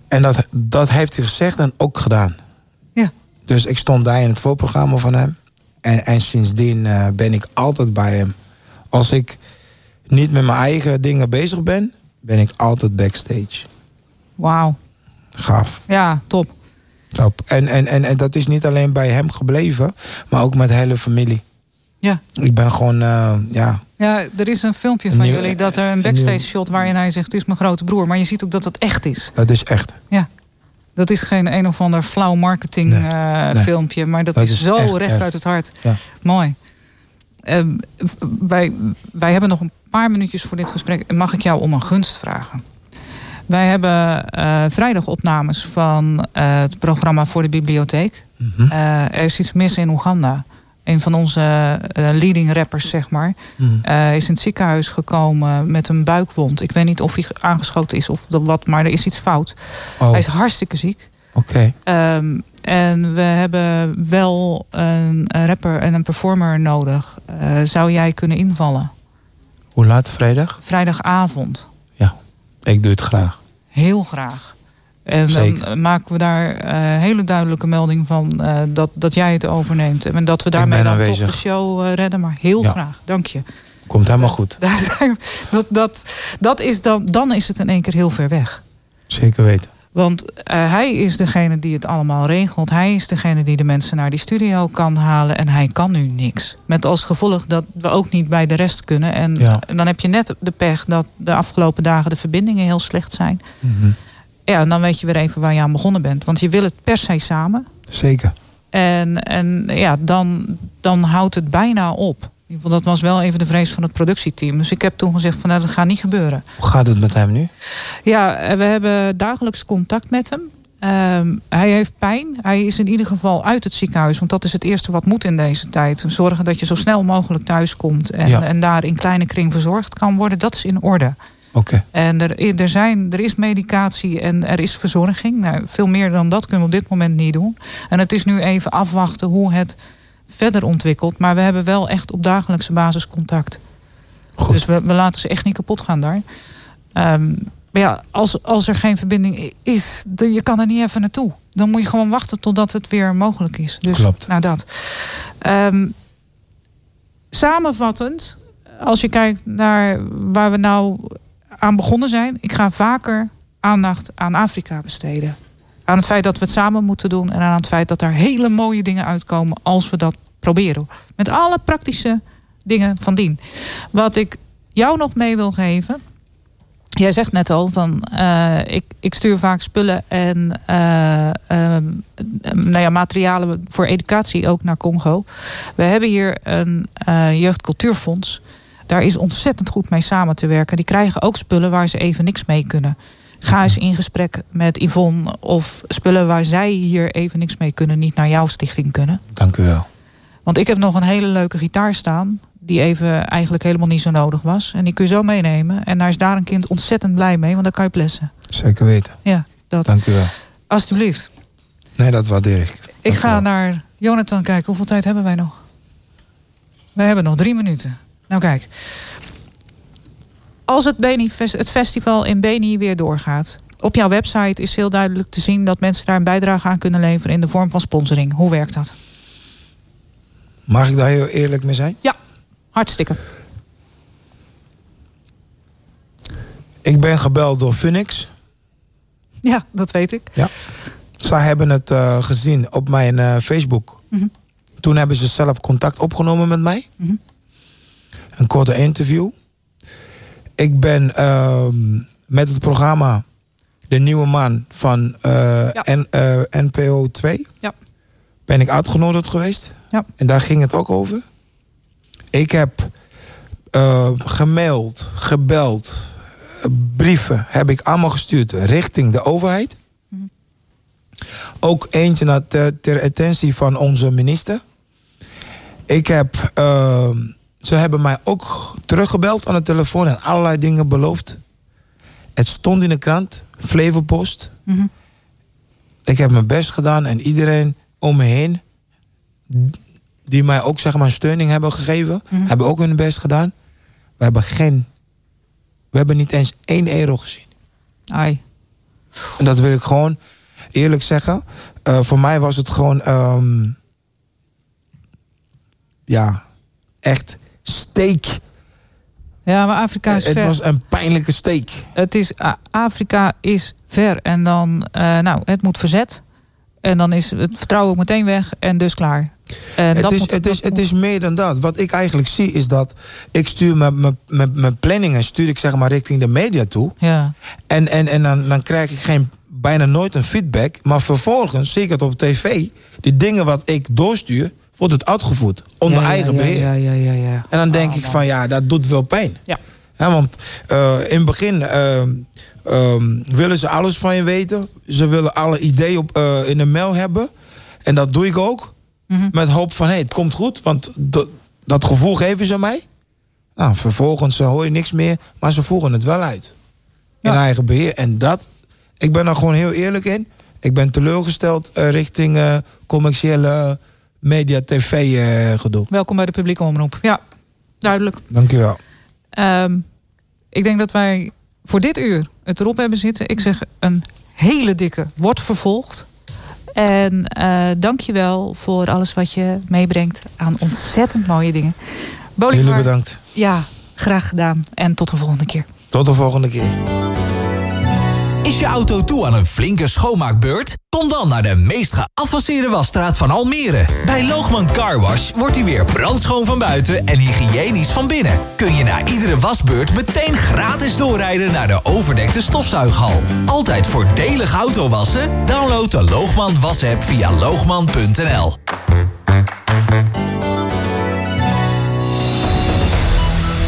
[SPEAKER 9] En dat, dat heeft hij gezegd en ook gedaan. Dus ik stond daar in het voorprogramma van hem. En, en sindsdien eh, ben ik altijd bij hem. Als ik niet met mijn eigen dingen bezig ben, ben ik altijd backstage.
[SPEAKER 8] Wauw.
[SPEAKER 9] Gaaf.
[SPEAKER 8] Ja, top.
[SPEAKER 9] Top. En, en, en, en dat is niet alleen bij hem gebleven, maar ook met de hele familie.
[SPEAKER 8] Ja.
[SPEAKER 9] Ik ben gewoon, eh, ja,
[SPEAKER 8] Ja, er is een filmpje
[SPEAKER 9] Een
[SPEAKER 8] van
[SPEAKER 9] nieuw-
[SPEAKER 8] jullie... dat er een backstage shot waarin hij zegt... het is mijn grote broer. Maar je ziet ook dat het echt is.
[SPEAKER 9] dat is echt.
[SPEAKER 8] Ja. Dat is geen een of ander flauw marketing
[SPEAKER 9] Nee.
[SPEAKER 8] eh,
[SPEAKER 9] Nee.
[SPEAKER 8] filmpje. Maar dat,
[SPEAKER 9] Dat
[SPEAKER 8] is,
[SPEAKER 9] is
[SPEAKER 8] zo
[SPEAKER 9] echt
[SPEAKER 8] recht
[SPEAKER 9] echt.
[SPEAKER 8] uit het hart.
[SPEAKER 9] Ja.
[SPEAKER 8] Mooi. Ehm, wij, wij hebben nog een paar minuutjes voor dit gesprek. Mag ik jou om een gunst vragen? Wij hebben eh, vrijdag opnames van eh, het programma voor de bibliotheek.
[SPEAKER 9] Mhm.
[SPEAKER 8] Er is iets mis in Oeganda. Een van onze eh, leading rappers, zeg maar,
[SPEAKER 9] Mhm.
[SPEAKER 8] eh, is in het ziekenhuis gekomen met een buikwond. Ik weet niet of hij aangeschoten is of wat, maar er is iets fout.
[SPEAKER 9] Oh.
[SPEAKER 8] Hij is hartstikke ziek.
[SPEAKER 9] Oké.
[SPEAKER 8] Ehm, en we hebben wel een rapper en een performer nodig. Eh, zou jij kunnen invallen?
[SPEAKER 9] Hoe laat vrijdag?
[SPEAKER 8] Vrijdagavond.
[SPEAKER 9] Ik doe het graag.
[SPEAKER 8] Heel graag. En
[SPEAKER 9] Zeker.
[SPEAKER 8] dan maken we daar eh, hele duidelijke melding van eh, dat, dat jij het overneemt. En dat we daarmee dan toch de show eh, redden. Maar heel
[SPEAKER 9] Ja.
[SPEAKER 8] graag. Dank je.
[SPEAKER 9] Komt helemaal goed.
[SPEAKER 8] Dat, dat, dat is dan, dan is het in één keer heel ver weg.
[SPEAKER 9] Zeker weten.
[SPEAKER 8] Want eh, hij is degene die het allemaal regelt. Hij is degene die de mensen naar die studio kan halen. En hij kan nu niks. Met als gevolg dat we ook niet bij de rest kunnen. En,
[SPEAKER 9] Ja.
[SPEAKER 8] en dan heb je net de pech dat de afgelopen dagen de verbindingen heel slecht zijn.
[SPEAKER 9] Mhm.
[SPEAKER 8] Ja, en dan weet je weer even waar je aan begonnen bent. Want je wil het per se samen.
[SPEAKER 9] Zeker.
[SPEAKER 8] En, en ja, dan, dan houdt het bijna op. In ieder geval, dat was wel even de vrees van het productieteam. Dus ik heb toen gezegd van nou, dat gaat niet gebeuren.
[SPEAKER 9] Hoe gaat het met hem nu?
[SPEAKER 8] Ja, eh, we hebben dagelijks contact met hem. Ehm, hij heeft pijn. Hij is in ieder geval uit het ziekenhuis. Want dat is het eerste wat moet in deze tijd. Zorgen dat je zo snel mogelijk thuis komt. En,
[SPEAKER 9] Ja.
[SPEAKER 8] en daar in kleine kring verzorgd kan worden. Dat is in orde.
[SPEAKER 9] Oké.
[SPEAKER 8] En er, er, zijn, er is medicatie en er is verzorging. Nou, veel meer dan dat kunnen we op dit moment niet doen. En het is nu even afwachten hoe het verder ontwikkelt. Maar we hebben wel echt op dagelijkse basis contact. Dus we, we laten ze echt niet kapot gaan daar. Ehm, Maar ja, als, als er geen verbinding is, dan, je kan er niet even naartoe. Dan moet je gewoon wachten totdat het weer mogelijk is. Dus,
[SPEAKER 9] Klopt.
[SPEAKER 8] Nou, dat. Ehm, samenvattend, als je kijkt naar waar we nou aan begonnen zijn. Ik ga vaker aandacht aan Afrika besteden. Aan het feit dat we het samen moeten doen. En aan het feit dat er hele mooie dingen uitkomen als we dat proberen. Met alle praktische dingen van dien. Wat ik jou nog mee wil geven. Jij zegt net al van eh, ik, ik stuur vaak spullen en eh, ehm, nou ja, materialen voor educatie ook naar Congo. We hebben hier een eh, jeugdcultuurfonds. Daar is ontzettend goed mee samen te werken. Die krijgen ook spullen waar ze even niks mee kunnen. Ga eens in gesprek met Yvonne of spullen waar zij hier even niks mee kunnen, niet naar jouw stichting kunnen.
[SPEAKER 9] Dank u wel.
[SPEAKER 8] Want ik heb nog een hele leuke gitaar staan. Die even eigenlijk helemaal niet zo nodig was. En die kun je zo meenemen. En daar is daar een kind ontzettend blij mee. Want dan kan je blessen.
[SPEAKER 9] Zeker weten.
[SPEAKER 8] Ja, dat.
[SPEAKER 9] Dank u wel.
[SPEAKER 8] Alsjeblieft.
[SPEAKER 9] Nee, dat waardeer ik.
[SPEAKER 8] Ik ga naar Jonathan kijken. Hoeveel tijd hebben wij nog? Wij hebben nog drie minuten. Nou kijk. Als het, Beni, het festival in Beni weer doorgaat. Op jouw website is heel duidelijk te zien dat mensen daar een bijdrage aan kunnen leveren in de vorm van sponsoring. Hoe werkt dat?
[SPEAKER 9] Mag ik daar heel eerlijk mee zijn?
[SPEAKER 8] Ja, hartstikke.
[SPEAKER 9] Ik ben gebeld door Phoenix.
[SPEAKER 8] Ja, dat weet ik.
[SPEAKER 9] Ja. Zij hebben het uh, gezien op mijn uh, Facebook.
[SPEAKER 8] Mm -hmm.
[SPEAKER 9] Toen hebben ze zelf contact opgenomen met mij.
[SPEAKER 8] Mm -hmm.
[SPEAKER 9] Een korte interview. Ik ben uh, met het programma De Nieuwe Man van uh, ja. N, NPO 2.
[SPEAKER 8] Ja.
[SPEAKER 9] Ben ik uitgenodigd geweest.
[SPEAKER 8] Ja.
[SPEAKER 9] En daar ging het ook over. Ik heb gemaild, gebeld, brieven heb ik allemaal gestuurd richting de overheid.
[SPEAKER 8] Mhm.
[SPEAKER 9] Ook eentje naar ter, ter, attentie van onze minister. Ik heb, uh, ze hebben mij ook teruggebeld aan de telefoon en allerlei dingen beloofd. Het stond in de krant, Flevopost.
[SPEAKER 8] Mm -hmm.
[SPEAKER 9] Ik heb mijn best gedaan en iedereen om me heen, die mij ook zeg maar steuning hebben gegeven,
[SPEAKER 8] Mhm.
[SPEAKER 9] mm -hmm. hebben ook hun best gedaan. We hebben geen we hebben niet eens 1 euro gezien.
[SPEAKER 8] Ai.
[SPEAKER 9] En dat wil ik gewoon eerlijk zeggen. Uh, voor mij was het gewoon. Um, ja, echt steek.
[SPEAKER 8] Ja, maar Afrika is
[SPEAKER 9] het
[SPEAKER 8] ver.
[SPEAKER 9] was een pijnlijke steek.
[SPEAKER 8] Het is, Afrika is ver. En dan, uh, nou, het moet verzet. En dan is het vertrouwen ook meteen weg. En dus klaar. En
[SPEAKER 9] het, is,
[SPEAKER 8] moet,
[SPEAKER 9] het, is, het is meer dan dat. Wat ik eigenlijk zie is dat ik stuur mijn- mijn- mijn mijn planningen stuur ik zeg maar richting de media toe.
[SPEAKER 8] Ja.
[SPEAKER 9] En, en, en dan, dan krijg ik geen, bijna nooit een feedback. Maar vervolgens zie ik het op tv. Die dingen wat ik doorstuur, wordt het uitgevoerd. Onder
[SPEAKER 8] Ja,
[SPEAKER 9] eigen beheer.
[SPEAKER 8] Ja, ja, ja, ja.
[SPEAKER 9] En dan denk ik van ja, dat doet wel pijn.
[SPEAKER 8] Ja.
[SPEAKER 9] want uh, in het begin uh, um, willen ze alles van je weten. Ze willen alle ideeën op, uh, in de mail hebben. En dat doe ik ook.
[SPEAKER 8] Mm -hmm.
[SPEAKER 9] Met hoop van hé, hey, het komt goed. Want dat gevoel geven ze mij. Nou, vervolgens hoor je niks meer. Maar ze voeren het wel uit. In eigen beheer. En dat, ik ben er gewoon heel eerlijk in. Ik ben teleurgesteld richting commerciële media, tv uh, gedoe.
[SPEAKER 8] Welkom bij de publieke omroep. Ja, duidelijk.
[SPEAKER 9] Dank je wel.
[SPEAKER 8] Um, ik denk dat wij voor dit uur het erop hebben zitten. Ik zeg een hele dikke wordt vervolgd. En uh, dank je wel voor alles wat je meebrengt aan ontzettend mooie dingen.
[SPEAKER 9] Bolivar, Jullie bedankt.
[SPEAKER 8] Ja, graag gedaan. En tot de volgende keer.
[SPEAKER 9] Tot de volgende keer.
[SPEAKER 4] Is je auto toe aan een flinke schoonmaakbeurt? Kom dan naar de meest geavanceerde wasstraat van Almere. Bij Loogman Car Wash wordt hij weer brandschoon van buiten en hygiënisch van binnen. Kun je na iedere wasbeurt meteen gratis doorrijden naar de overdekte stofzuighal. Altijd voordelig auto wassen? Download de Loogman was-app via loogman.nl.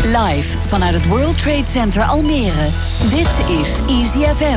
[SPEAKER 5] Live vanuit het World Trade Center Almere. Dit is Easy FM.